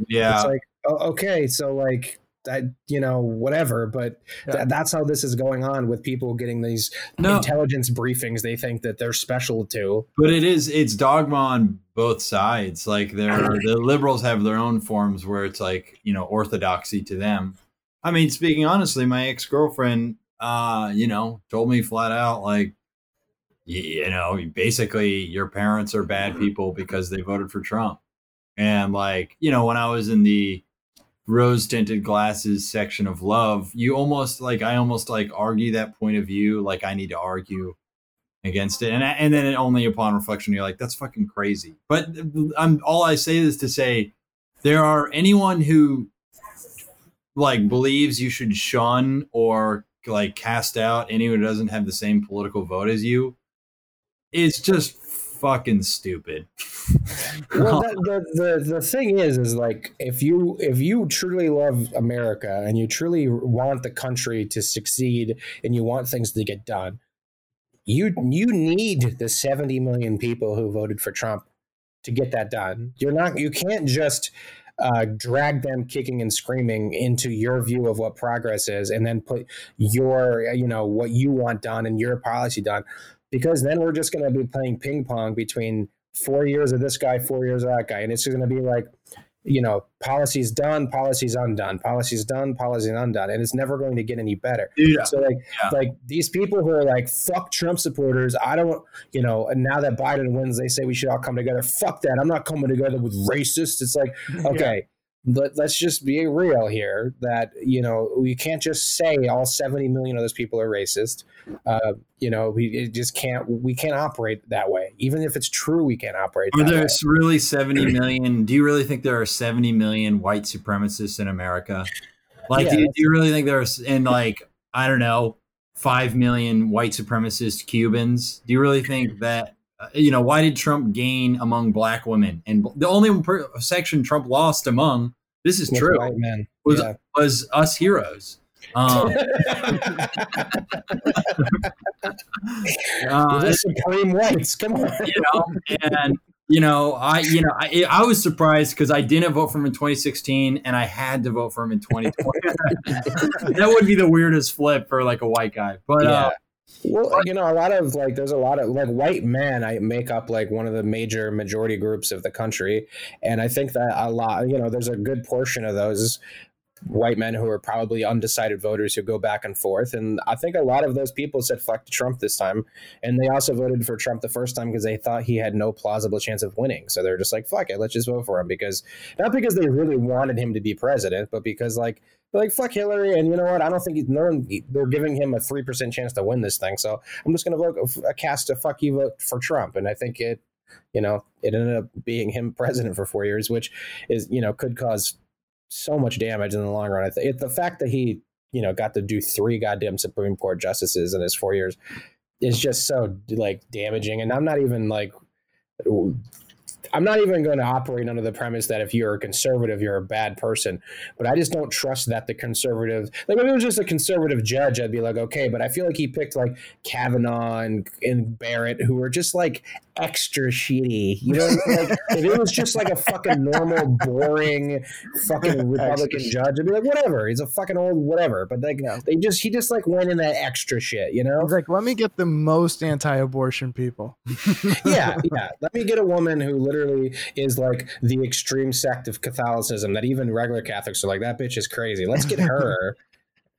Yeah. It's like, okay, so like that you know whatever but yeah. th- that's how this is going on with people getting these no. intelligence briefings they think that they're special to but it is it's dogma on both sides like they're the liberals have their own forms where it's like you know orthodoxy to them i mean speaking honestly my ex-girlfriend uh you know told me flat out like you know basically your parents are bad people because they voted for trump and like you know when i was in the rose tinted glasses section of love you almost like i almost like argue that point of view like i need to argue against it and and then only upon reflection you're like that's fucking crazy. But i'm all i say is to say there are anyone who like believes you should shun or like cast out anyone who doesn't have the same political vote as you it's just fucking stupid. well, that, the, the the thing is, is like if you if you truly love America and you truly want the country to succeed and you want things to get done, you you need the seventy million people who voted for Trump to get that done. You're not you can't just uh, drag them kicking and screaming into your view of what progress is and then put your you know what you want done and your policy done because then we're just going to be playing ping pong between four years of this guy, four years of that guy, and it's going to be like you know, policy's done, policy's undone, policy's done, policy's undone, and it's never going to get any better. Dude, So like, Yeah. like these people who are like, fuck Trump supporters. I don't, you know, and now that Biden wins, they say we should all come together. Fuck that. I'm not coming together with racists. It's like, okay, let, let's just be real here that, you know, we can't just say all 70 million of those people are racist. Uh, you know, we it just can't, we can't operate that way. Even if it's true, we can't operate Are there way. really 70 million? Do you really think there are 70 million white supremacists in America? Like, Yeah, do, you, do you really think there's, in like, I don't know, 5 million white supremacist Cubans? Do you really think that, you know, why did Trump gain among black women? And the only per- section Trump lost among, this is With true, white men. was, Yeah. was us heroes. Um, uh, the supreme whites. Come on. you know, and you know, I, you know, I, I was surprised because I didn't vote for him in 2016, and I had to vote for him in 2020. that would be the weirdest flip for like a white guy, but yeah. uh, Well, you know, a lot of like, there's a lot of like white men. I make up like one of the major majority groups of the country, and I think that a lot, you know, there's a good portion of those white men who are probably undecided voters who go back and forth. And I think a lot of those people said fuck to Trump this time, and they also voted for Trump the first time because they thought he had no plausible chance of winning. So they're just like, fuck it, let's just vote for him because not because they really wanted him to be president, but because like like fuck Hillary, and you know what? I don't think he's, no one, they're giving him a three percent chance to win this thing. So I'm just going to vote a cast a fuck you vote for Trump, and I think it, you know, it ended up being him president for four years, which is you know could cause so much damage in the long run. I think the fact that he you know got to do three goddamn Supreme Court justices in his four years is just so like damaging, and I'm not even like. I'm not even going to operate under the premise that if you're a conservative, you're a bad person. But I just don't trust that the conservative, like if it was just a conservative judge, I'd be like, okay. But I feel like he picked like Kavanaugh and, and Barrett, who were just like extra shitty. You know, like if it was just like a fucking normal, boring, fucking Republican judge, I'd be like, whatever. He's a fucking old whatever. But like, they just he just like went in that extra shit. You know? He's like, let me get the most anti-abortion people. yeah, yeah. Let me get a woman who literally is like the extreme sect of Catholicism that even regular Catholics are like, that bitch is crazy. Let's get her.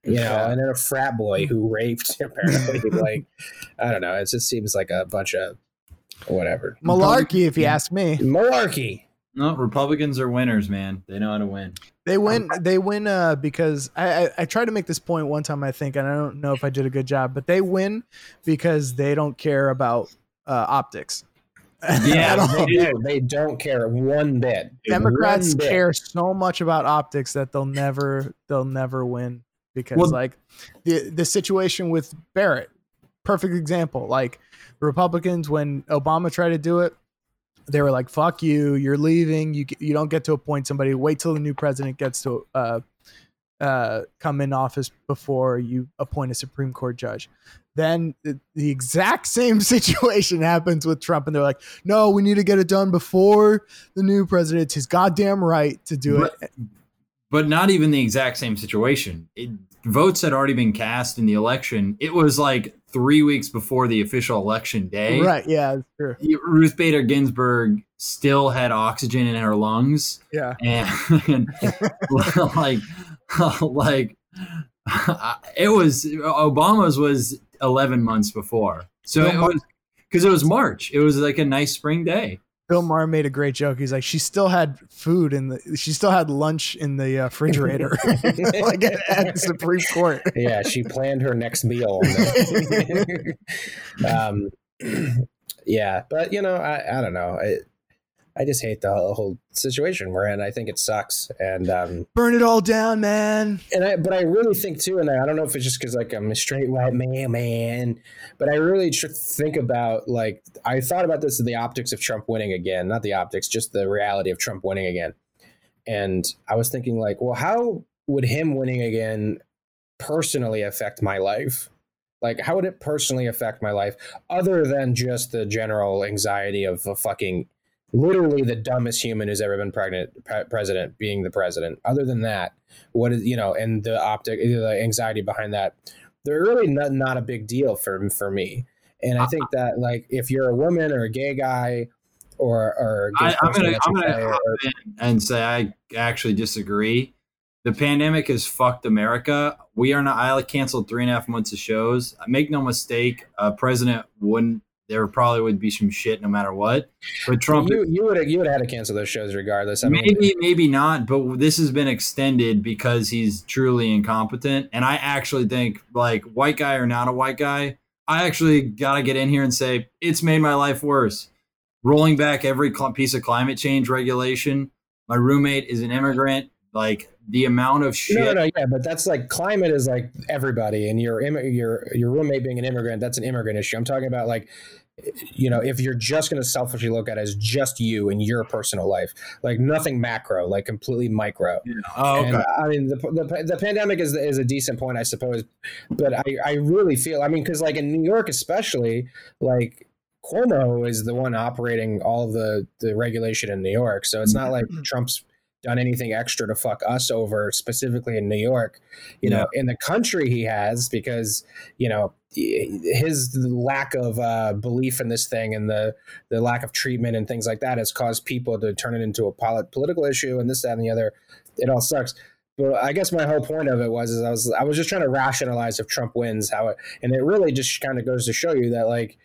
You know, Yeah. and then a frat boy who raped apparently. like, I don't know. It just seems like a bunch of whatever Malarkey, if you ask me. malarkey. no, Republicans are winners, man. They know how to win. They win. They win uh, because I, I I tried to make this point one time I think, and I don't know if I did a good job, but they win because they don't care about uh, optics. Yeah, At all. They, don't- they don't care one bit. Democrats One bit. care so much about optics that they'll never they'll never win because Well- like the the situation with Barrett, perfect example. Like Republicans when Obama tried to do it, they were like, "Fuck you, you're leaving. You you don't get to appoint somebody. Wait till the new president gets to uh, uh, come in office before you appoint a Supreme Court judge." Then the, the exact same situation happens with Trump, and they're like, "No, we need to get it done before the new president. It's his goddamn right to do it." but not even the exact same situation. It, votes had already been cast in the election. It was like three weeks before the official election day. Right? Yeah, that's true. Ruth Bader Ginsburg still had oxygen in her lungs, Yeah, and, and like, like it was Obama's was eleven months before. So it was because it was March. It was like a nice spring day. Bill Maher made a great joke. He's like, she still had food in the, she still had lunch in the uh, refrigerator, like at, at the Supreme Court. yeah, she planned her next meal. um, yeah, but you know, I, I don't know. I I just hate the whole, situation we're in. I think it sucks, and um, Burn it all down, man. and I but I really think too, and I don't know if it's just because like I'm a straight white man, man, but I really think about like I thought about this in the optics of Trump winning again, not the optics, just the reality of Trump winning again, and I was thinking like, well, how would him winning again personally affect my life? Like, how would it personally affect my life other than just the general anxiety of a fucking literally the dumbest human who's ever been pregnant pre- president being the president other than that what is you know and the optic the anxiety behind that they're really not, not a big deal for for me and i think that like if you're a woman or a gay guy or or I, I'm gonna I'm gonna or- in and say I actually disagree. The pandemic has fucked America. We are not. I canceled three and a half months of shows. Make no mistake, a President wouldn't. There probably would be some shit no matter what. But Trump, you you would you would have had to cancel those shows regardless. I mean, maybe maybe not. But this has been extended because he's truly incompetent. And I actually think, like white guy or not a white guy, I actually gotta get in here and say it's made my life worse. Rolling back every cl- piece of climate change regulation. My roommate is an immigrant. Like the amount of shit. No, no, yeah, but that's like climate is like everybody, and your your your roommate being an immigrant, that's an immigrant issue. I'm talking about like, you know, if you're just going to selfishly look at it as just you and your personal life, like nothing macro, like completely micro. Oh, okay. And I mean, the, the, the pandemic is is a decent point, I suppose, but I, I really feel, I mean, because like in New York, especially, like Cuomo is the one operating all the the regulation in New York, so it's not like mm-hmm. Trump's done anything extra to fuck us over specifically in New York. You know, in the country he has because you know his lack of uh, belief in this thing and the the lack of treatment and things like that has caused people to turn it into a polit- political issue and this that and the other. It all sucks. But I guess my whole point of it was is I was I was just trying to rationalize if Trump wins how it and it really just kind of goes to show you that like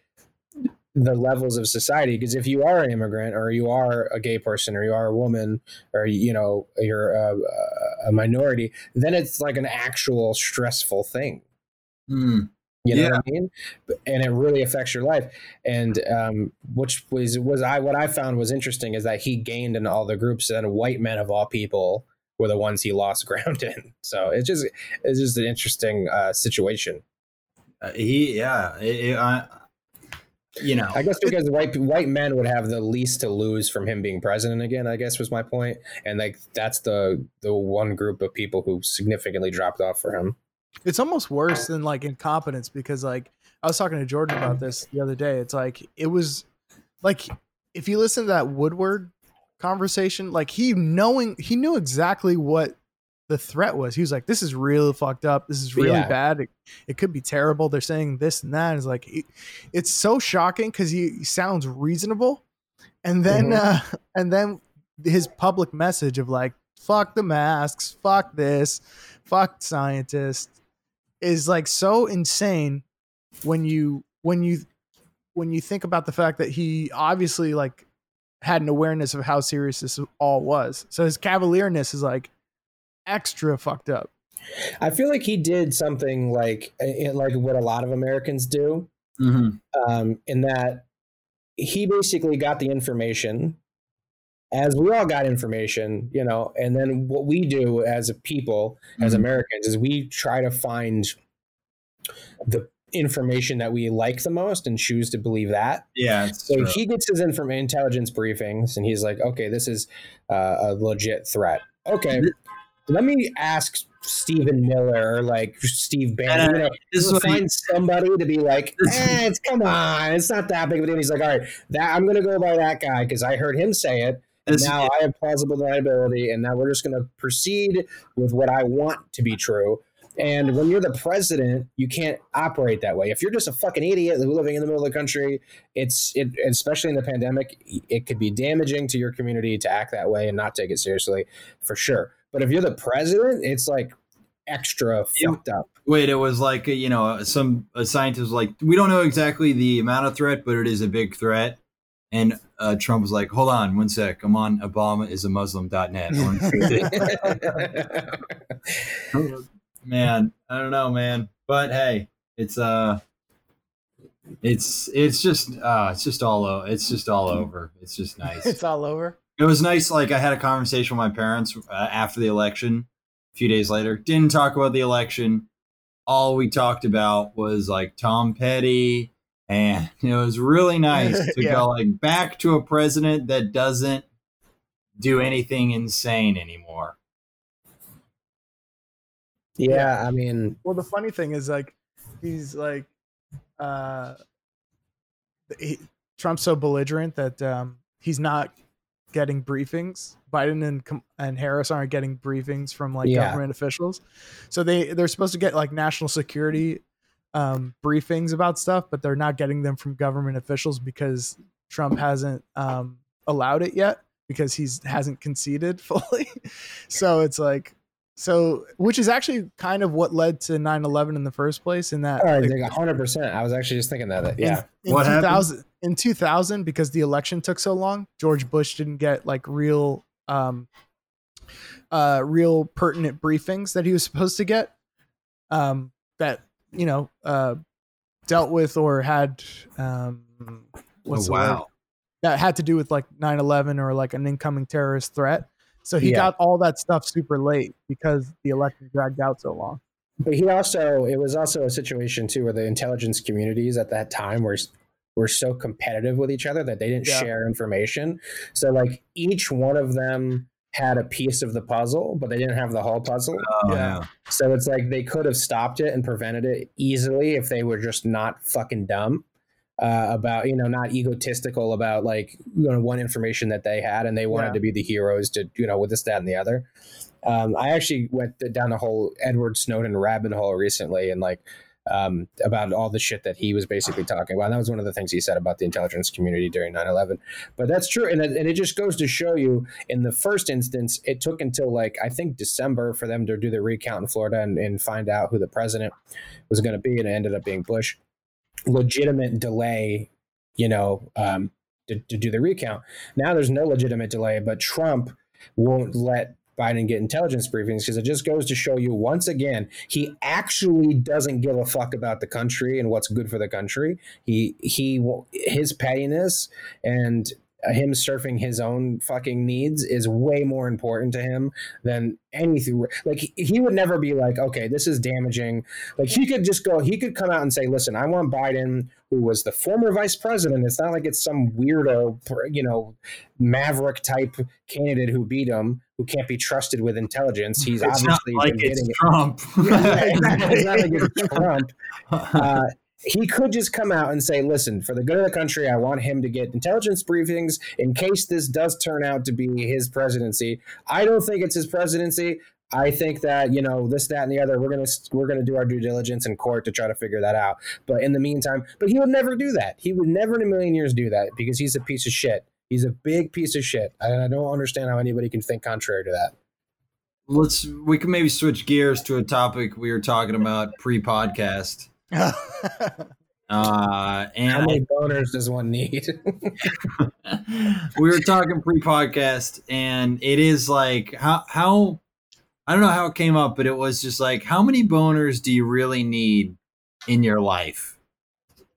the levels of society because if you are an immigrant or you are a gay person or you are a woman or you know you're a, a minority then it's like an actual stressful thing Hmm. you know Yeah. what I mean? And it really affects your life. And um, which was was I what I found was interesting is that he gained in all the groups, and white men of all people were the ones he lost ground in. So it's just it's just an interesting uh, situation. Uh, he, yeah, it, it, I, you know, I guess because white white men would have the least to lose from him being president again. I guess was my point, and like that's the the one group of people who significantly dropped off for him. it's almost worse than like incompetence because like I was talking to Jordan about this the other day. It's like it was like if you listen to that Woodward conversation, like he knowing he knew exactly what the threat was. He was like, "This is really fucked up. This is really Yeah. bad. It, it could be terrible. They're saying this and that." It's like it- it's so shocking because he, he sounds reasonable, and then Mhm. uh, and then his public message of like "fuck the masks, fuck this, fuck scientists" is like so insane when you when you when you think about the fact that he obviously like had an awareness of how serious this all was. So his cavalierness is like extra fucked up. I feel like he did something like eh, like what a lot of Americans do. mhm. um, in that he basically got the information as we all got information, you know, and then what we do as a people, as Mhm. Americans, is we try to find the information that we like the most and choose to believe that. yeah, So true. he gets his inform- intelligence briefings and he's like, okay, this is uh, a legit threat. Okay, let me ask Stephen Miller or like Steve Bannon. You know, this is what he- find somebody to be like, eh, it's come on, it's not that big of a deal. He's like, all right, that I'm gonna go by that guy because I heard him say it. And now I have plausible deniability, and now we're just gonna proceed with what I want to be true. And when you're the president, you can't operate that way. If you're just a fucking idiot living in the middle of the country, it's it, especially in the pandemic, it could be damaging to your community to act that way and not take it seriously, for sure. But if you're the president, it's like extra Yeah. fucked up. Wait, it was like uh, you know some a scientist was like, we don't know exactly the amount of threat, but it is a big threat. And uh, Trump was like, hold on one sec, I'm on ObamaIsAMuslim.net. I wanna see this." man, I don't know, man, but hey, it's uh, it's it's just uh, it's just all o- it's just all over. It's just nice. It's all over. It was nice. Like I had a conversation with my parents uh, after the election. A few days later, didn't talk about the election. All we talked about was like Tom Petty, and it was really nice to Yeah. go like back to a president that doesn't do anything insane anymore. Yeah, I mean, Well, the funny thing is like he's like uh he, Trump's so belligerent that um he's not getting briefings. Biden and and Harris aren't getting briefings from like Yeah. government officials. So they they're supposed to get like national security um briefings about stuff, but they're not getting them from government officials because Trump hasn't um allowed it yet because he's hasn't conceded fully. so it's like so which is actually kind of what led to 9-11 in the first place in that All right, like, like 100%. I was actually just thinking that. that- Yeah. in What happened? 2000 in 2000 because the election took so long george bush didn't get like real um uh real pertinent briefings that he was supposed to get um that you know uh dealt with or had um what's oh, the word? wow. that had to do with like 9-11 or like an incoming terrorist threat so he Yeah. got all that stuff super late because the election dragged out so long But he also, it was also a situation too where the intelligence communities at that time were were so competitive with each other that they didn't Yeah. share information. So like each one of them had a piece of the puzzle, but they didn't have the whole puzzle. Oh, Yeah. yeah. So it's like they could have stopped it and prevented it easily if they were just not fucking dumb uh, about, you know, not egotistical about like, you know, one information that they had and they wanted Yeah. to be the heroes to, you know, with this, that, and the other. Um, I actually went down the whole Edward Snowden rabbit hole recently and like, um, about all the shit that he was basically talking about. And that was one of the things he said about the intelligence community during 9 11. But that's true. And it, and it just goes to show you in the first instance, it took until like, I think December for them to do the recount in Florida and, and find out who the president was going to be. And it ended up being Bush. Legitimate delay, you know, um, to, to do the recount. Now there's no legitimate delay, but Trump won't let Biden get intelligence briefings because it just goes to show you once again he actually doesn't give a fuck about the country and what's good for the country. He he his pettiness and him surfing his own fucking needs is way more important to him than anything. Like he, would never be like, okay, this is damaging. Like he could just go, he could come out and say, listen, I want Biden, who was the former vice president. It's not like it's some weirdo, you know, maverick type candidate who beat him, who can't be trusted with intelligence. He's It's not obviously like been it's getting Trump. yeah, exactly. It's not like it's Trump. Uh, he could just come out and say, listen, for the good of the country, I want him to get intelligence briefings in case this does turn out to be his presidency. I don't think it's his presidency. I think that you know this, that, and the other. We're gonna we're gonna do our due diligence in court to try to figure that out. But in the meantime, but he would never do that. He would never in a million years do that because he's a piece of shit. He's a big piece of shit. And I don't understand how anybody can think contrary to that. Let's we can maybe switch gears to a topic we were talking about pre-podcast. Uh, How many boners does one need? we were talking pre-podcast, and it is like how how I don't know how it came up, but it was just like how many boners do you really need in your life?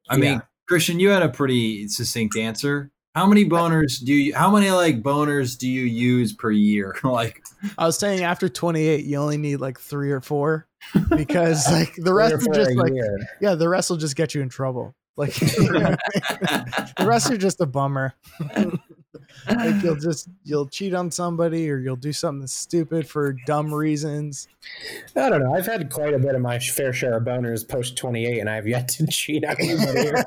I mean, Yeah. Christian, you had a pretty succinct answer. How many boners do you? How many like boners do you use per year? like, I was saying after 28, you only need like three or four because like the rest are just like year. yeah, the rest will just get you in trouble. Like the rest are just a bummer. like you'll just you'll cheat on somebody or you'll do something stupid for dumb reasons. I don't know. I've had quite a bit of my fair share of boners post 28, and I've yet to cheat on anybody.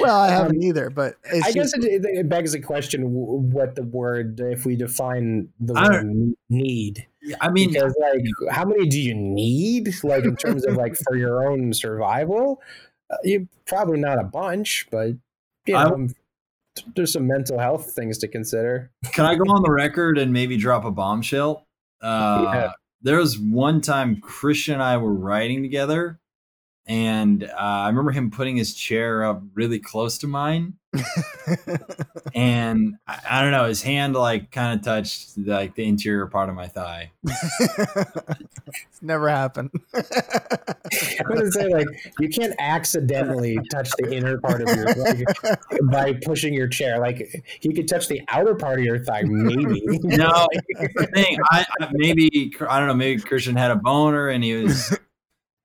Well, I haven't Um, either, but it's I just, guess it, it begs the question what the word, if we define the word need. I mean, Because, like, how many do you need? Like, in terms of, like, for your own survival? Uh, you Probably not a bunch, but, you I- know, there's some mental health things to consider. can I go on the record and maybe drop a bombshell? Uh, Yeah. There was one time Christian and I were riding together, and uh, I remember him putting his chair up really close to mine, and I, I don't know, his hand like kind of touched like the interior part of my thigh. it's never happened. I would say, like, you can't accidentally touch the inner part of your leg by pushing your chair. Like, you could touch the outer part of your thigh, maybe. No, the thing. I I- maybe I don't know. Maybe Christian had a boner, and he was.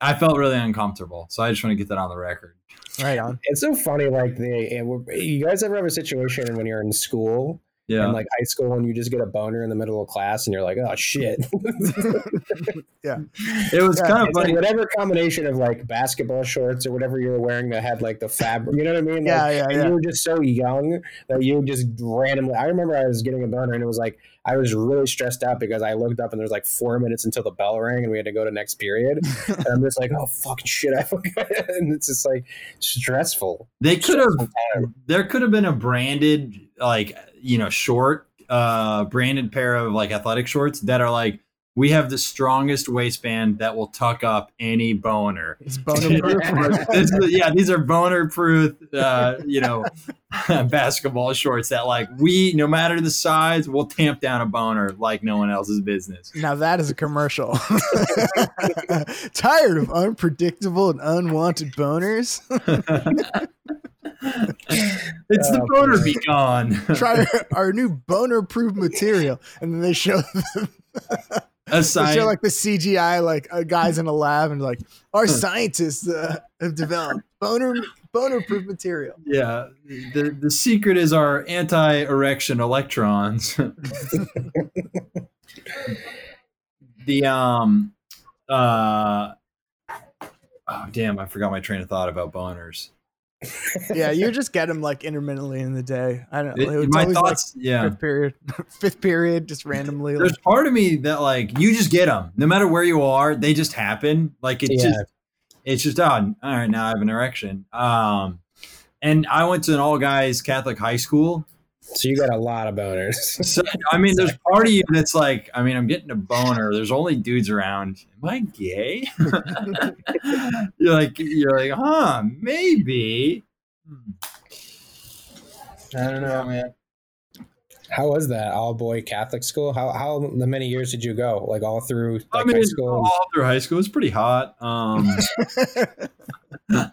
I felt really uncomfortable, so I just want to get that on the record. right on. It's so funny. Like the you guys ever have a situation when you're in school Yeah, in like high school and you just get a boner in the middle of class and you're like, oh shit. Yeah, it was Yeah, kind of It's like funny. whatever combination of like basketball shorts or whatever you were wearing that had like the fabric. You know what I mean? Like, Yeah, yeah, and yeah. you were just so young that you just randomly. I remember I was getting a boner and it was like I was really stressed out because I looked up and there's like four minutes until the bell rang and we had to go to next period. and I'm just like, oh fucking shit, I forgot. and it's just like stressful. They could have. There could have been a branded like you know short uh branded pair of like athletic shorts that are like we have the strongest waistband that will tuck up any boner. It's boner proof. Yeah, these are boner proof, uh, you know, basketball shorts that like we, no matter the size, will tamp down a boner like no one else's business. now that is a commercial. Tired of unpredictable and unwanted boners? It's the Oh, boner boy. be gone. Try our, our new boner proof material. And then they show A Sign, show like the CGI, like uh, guys in a lab, and like our scientists uh, have developed boner boner proof material. yeah. The the secret is our anti-erection electrons. the um uh oh damn, I forgot my train of thought about boners. Yeah, you just get them like intermittently in the day. I don't know. It- It's my always, like, thoughts, yeah. fifth period, fifth period, just randomly. Like, There's part of me that like you just get them, no matter where you are, they just happen. Like it Yeah. just, it's just oh, all right. Now I have an erection. Um, and I went to an all guys Catholic high school, So you got a lot of boners. so I mean, there's part of you that's like, I mean, I'm getting a boner. There's only dudes around. Am I gay? you're like, you're like, huh? Maybe. Hmm. I don't know, man. How was that all boy Catholic school? How how many years did you go? Like all through like I mean, high school? all through high school, it's pretty hot. Um,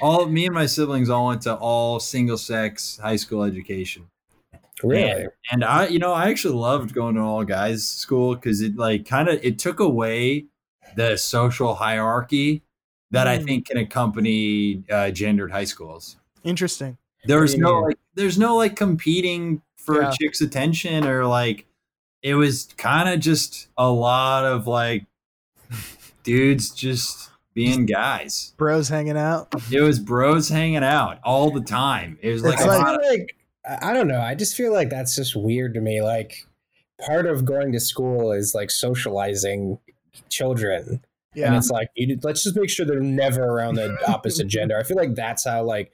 all me and my siblings all went to all single sex high school education. really? And, and I, you know, I actually loved going to all guys school because it like kind of it took away the social hierarchy that I Mm. think can accompany uh, gendered high schools. Interesting. There was no like, there's no like competing for Yeah. a chick's attention or like, it was kind of just a lot of like dudes just being guys. Bros hanging out. It was bros hanging out all the time. It was like It's like- lot of like I I don't know. I just feel like that's just weird to me. Like part of going to school is like socializing children, and Yeah. it's like you let's just make sure they're never around the opposite gender. I feel like that's how like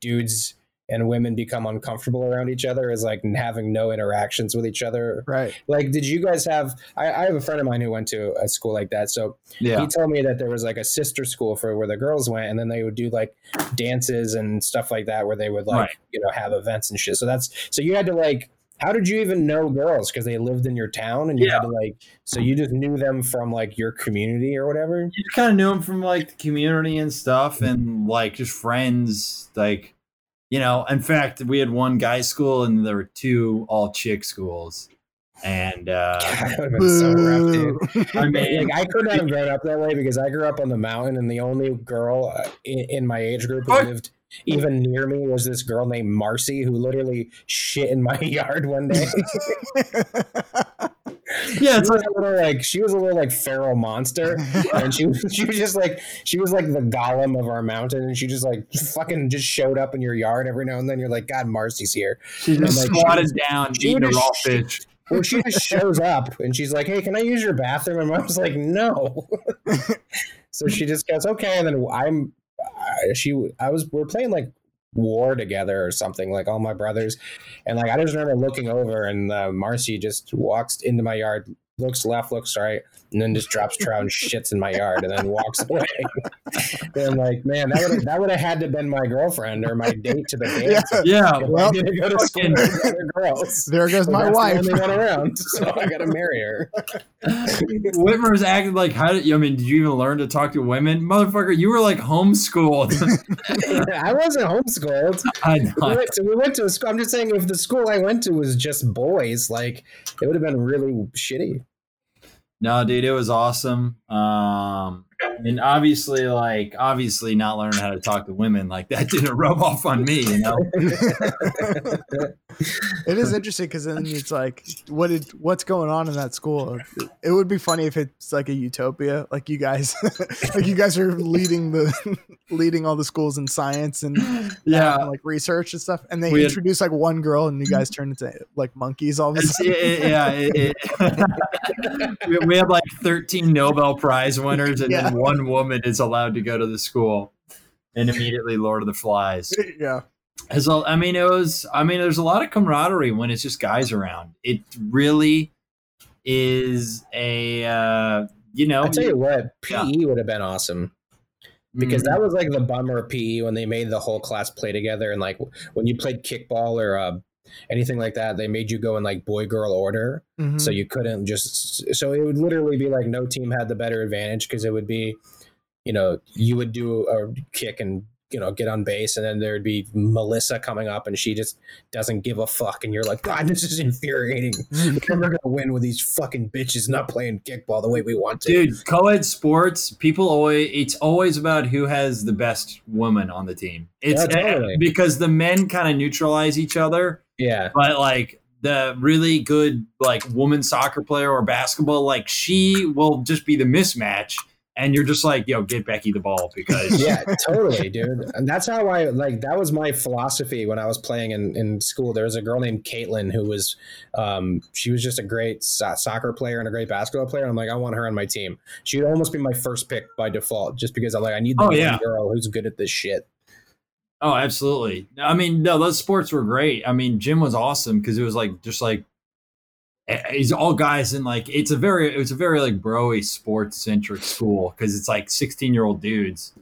dudes and women become uncomfortable around each other is like having no interactions with each other. Right. Like, did you guys have? I, I have a friend of mine who went to a school like that. So yeah. he told me that there was like a sister school for where the girls went and then they would do like dances and stuff like that where they would like Right. you know have events and shit so that's so you had to like how did you even know girls because they lived in your town and you had to like so you just knew them from like your community or whatever you kind of knew them from like the community and stuff and like just friends like you know in fact we had one guy school and there were two all chick schools and uh that would have been so rough dude i mean like I could not have grown up that way because I grew up on the mountain, and the only girl uh, in, in my age group who Fuck. lived even near me was this girl named Marcy who literally shit in my yard one day. yeah she it's was like a little like she was a little like feral monster, and she was she was just like she was like the golem of our mountain, and she just like fucking just showed up in your yard every now and then. You're like, God, Marcy's here. she just like, she squatted was- down she eating a raw fish Well, she just shows up and she's like, "Hey, can I use your bathroom?" And mom's like, "No." so she just goes, "Okay." And then I'm, uh, she, I was, we're playing like war together or something, like all my brothers, and like I just remember looking over and uh, Marcy just walks into my yard, looks left, looks right, and then just drops trout and shits in my yard, and then walks away. and I'm like, man, that would that would have had to been my girlfriend or my date to the dance. yeah Well, I go to school fucking- girls. there goes So my wife. The only one around, so I gotta marry her. whitmer's acting like how did you i mean did you even learn to talk to women motherfucker you were like homeschooled I wasn't homeschooled. I We went, to, we went to a school. I'm just saying, if the school I went to was just boys, like it would have been really shitty. No, dude, it was awesome. Um, and obviously, like, obviously, not learning how to talk to women like that didn't rub off on me, you know. it is interesting because then it's like, what did what's going on in that school? It would be funny if it's like a utopia, like you guys, like you guys are leading the leading all the schools in science and Yeah, like research and stuff, and they We had- introduce like one girl, and you guys turn into like monkeys all of a sudden. it- yeah. it- it- we, had like thirteen Nobel Prize winners, and Yeah. Then one woman is allowed to go to the school, and immediately Lord of the Flies. yeah, as a, I mean, it was. I mean, there's a lot of camaraderie when it's just guys around. It really is a. Uh, you know, I tell you what, PE Yeah. would have been awesome because mm, that was like the bummer of PE when they made the whole class play together and like when you played kickball or uh, anything like that, they made you go in like boy girl order, Mhm. so you couldn't just. So it would literally be like no team had the better advantage because it would be, you know, you would do a kick and you know get on base, and then there'd be Melissa coming up and she just doesn't give a fuck, and you're like, God, this is infuriating. We're never gonna win with these fucking bitches not playing kickball the way we want to. dude, co-ed sports. People always. It's always about who has the best woman on the team. It's Yeah, totally. because the men kind of neutralize each other. Yeah. but like the really good like woman soccer player or basketball like she will just be the mismatch and you're just like yo get becky the ball because yeah, totally, dude. And that's how I like. That was my philosophy when I was playing in, in school. There was a girl named Caitlin who was, um, she was just a great so- soccer player and a great basketball player. And I'm like, I want her on my team. She would almost be my first pick by default, just because I'm like, I need the Oh, yeah. girl who's good at this shit. Oh absolutely i mean no those sports were great i mean gym was awesome because it was like just like it's all guys and like it's a very it was a very like broy sports centric school because it's like 16 year old dudes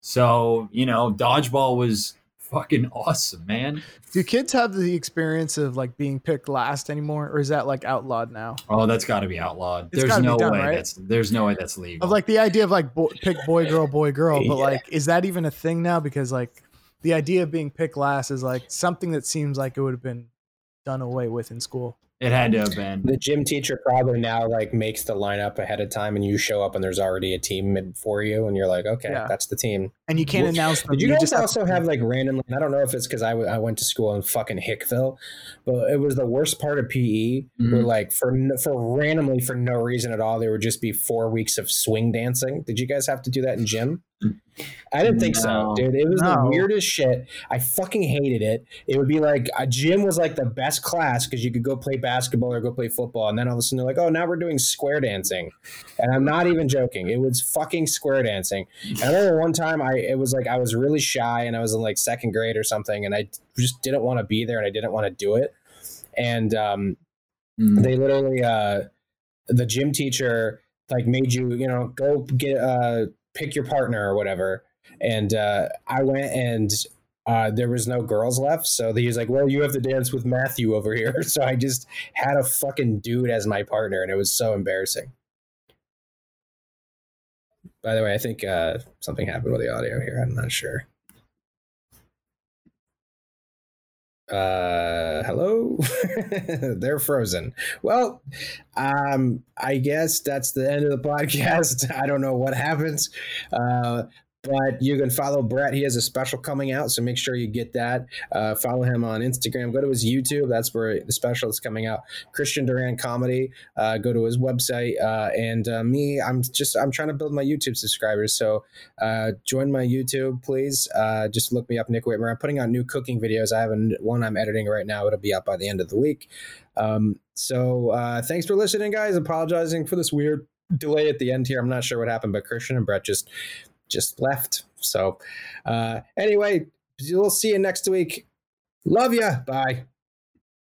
so you know dodgeball was fucking awesome man Do kids have the experience of like being picked last anymore, or is that like outlawed now? oh that's got to be outlawed It's there's be no done, way right? that's there's no way that's legal Of like the idea of like bo- pick boy girl boy girl, but Yeah. like is that even a thing now? Because like the idea of being picked last is like something that seems like it would have been done away with in school. It had to have been. The gym teacher probably now like makes the lineup ahead of time, and you show up and there's already a team for you, and you're like, okay, Yeah. that's the team. And you can't Well, announce them. Did you guys just also have like randomly? I don't know if it's because I, w- I went to school in fucking Hickville, but it was the worst part of PE. Where Mhm. like for for randomly for no reason at all, there would just be four weeks of swing dancing. Did you guys have to do that in gym? I didn't think No. so, dude. It was the weirdest shit. I fucking hated it. It would be like a gym was like the best class because you could go play basketball or go play football, and then all of a sudden they're like, "Oh, now we're doing square dancing," and I'm not even joking. It was fucking square dancing. And I remember one time I it was like I was really shy and I was in like second grade or something, and I just didn't want to be there and I didn't want to do it. And um, Mm. they literally uh, the gym teacher like made you you know go get uh, pick your partner or whatever. And uh, I went and uh, there was no girls left, so he was like, "Well, you have to dance with Matthew over here." So I just had a fucking dude as my partner, and it was so embarrassing. By the way, I think uh, something happened with the audio here. I'm not sure. Uh, hello. They're frozen. Well, um, I guess that's the end of the podcast. I don't know what happens. Uh, but you can follow Brett. He has a special coming out, so make sure you get that. Uh, follow him on Instagram. Go to his YouTube. That's where the special is coming out. Christian Durant comedy. Uh, go to his website. Uh, and uh, me, I'm just I'm trying to build my YouTube subscribers. So uh, join my YouTube, please. Uh, just look me up, Nick Whitmer. I'm putting out new cooking videos. I have a, one I'm editing right now. It'll be out by the end of the week. Um, so thanks for listening, guys. Apologizing for this weird delay at the end here. I'm not sure what happened, but Christian and Brett just just left. So uh, anyway, we'll see you next week. Love ya. Bye.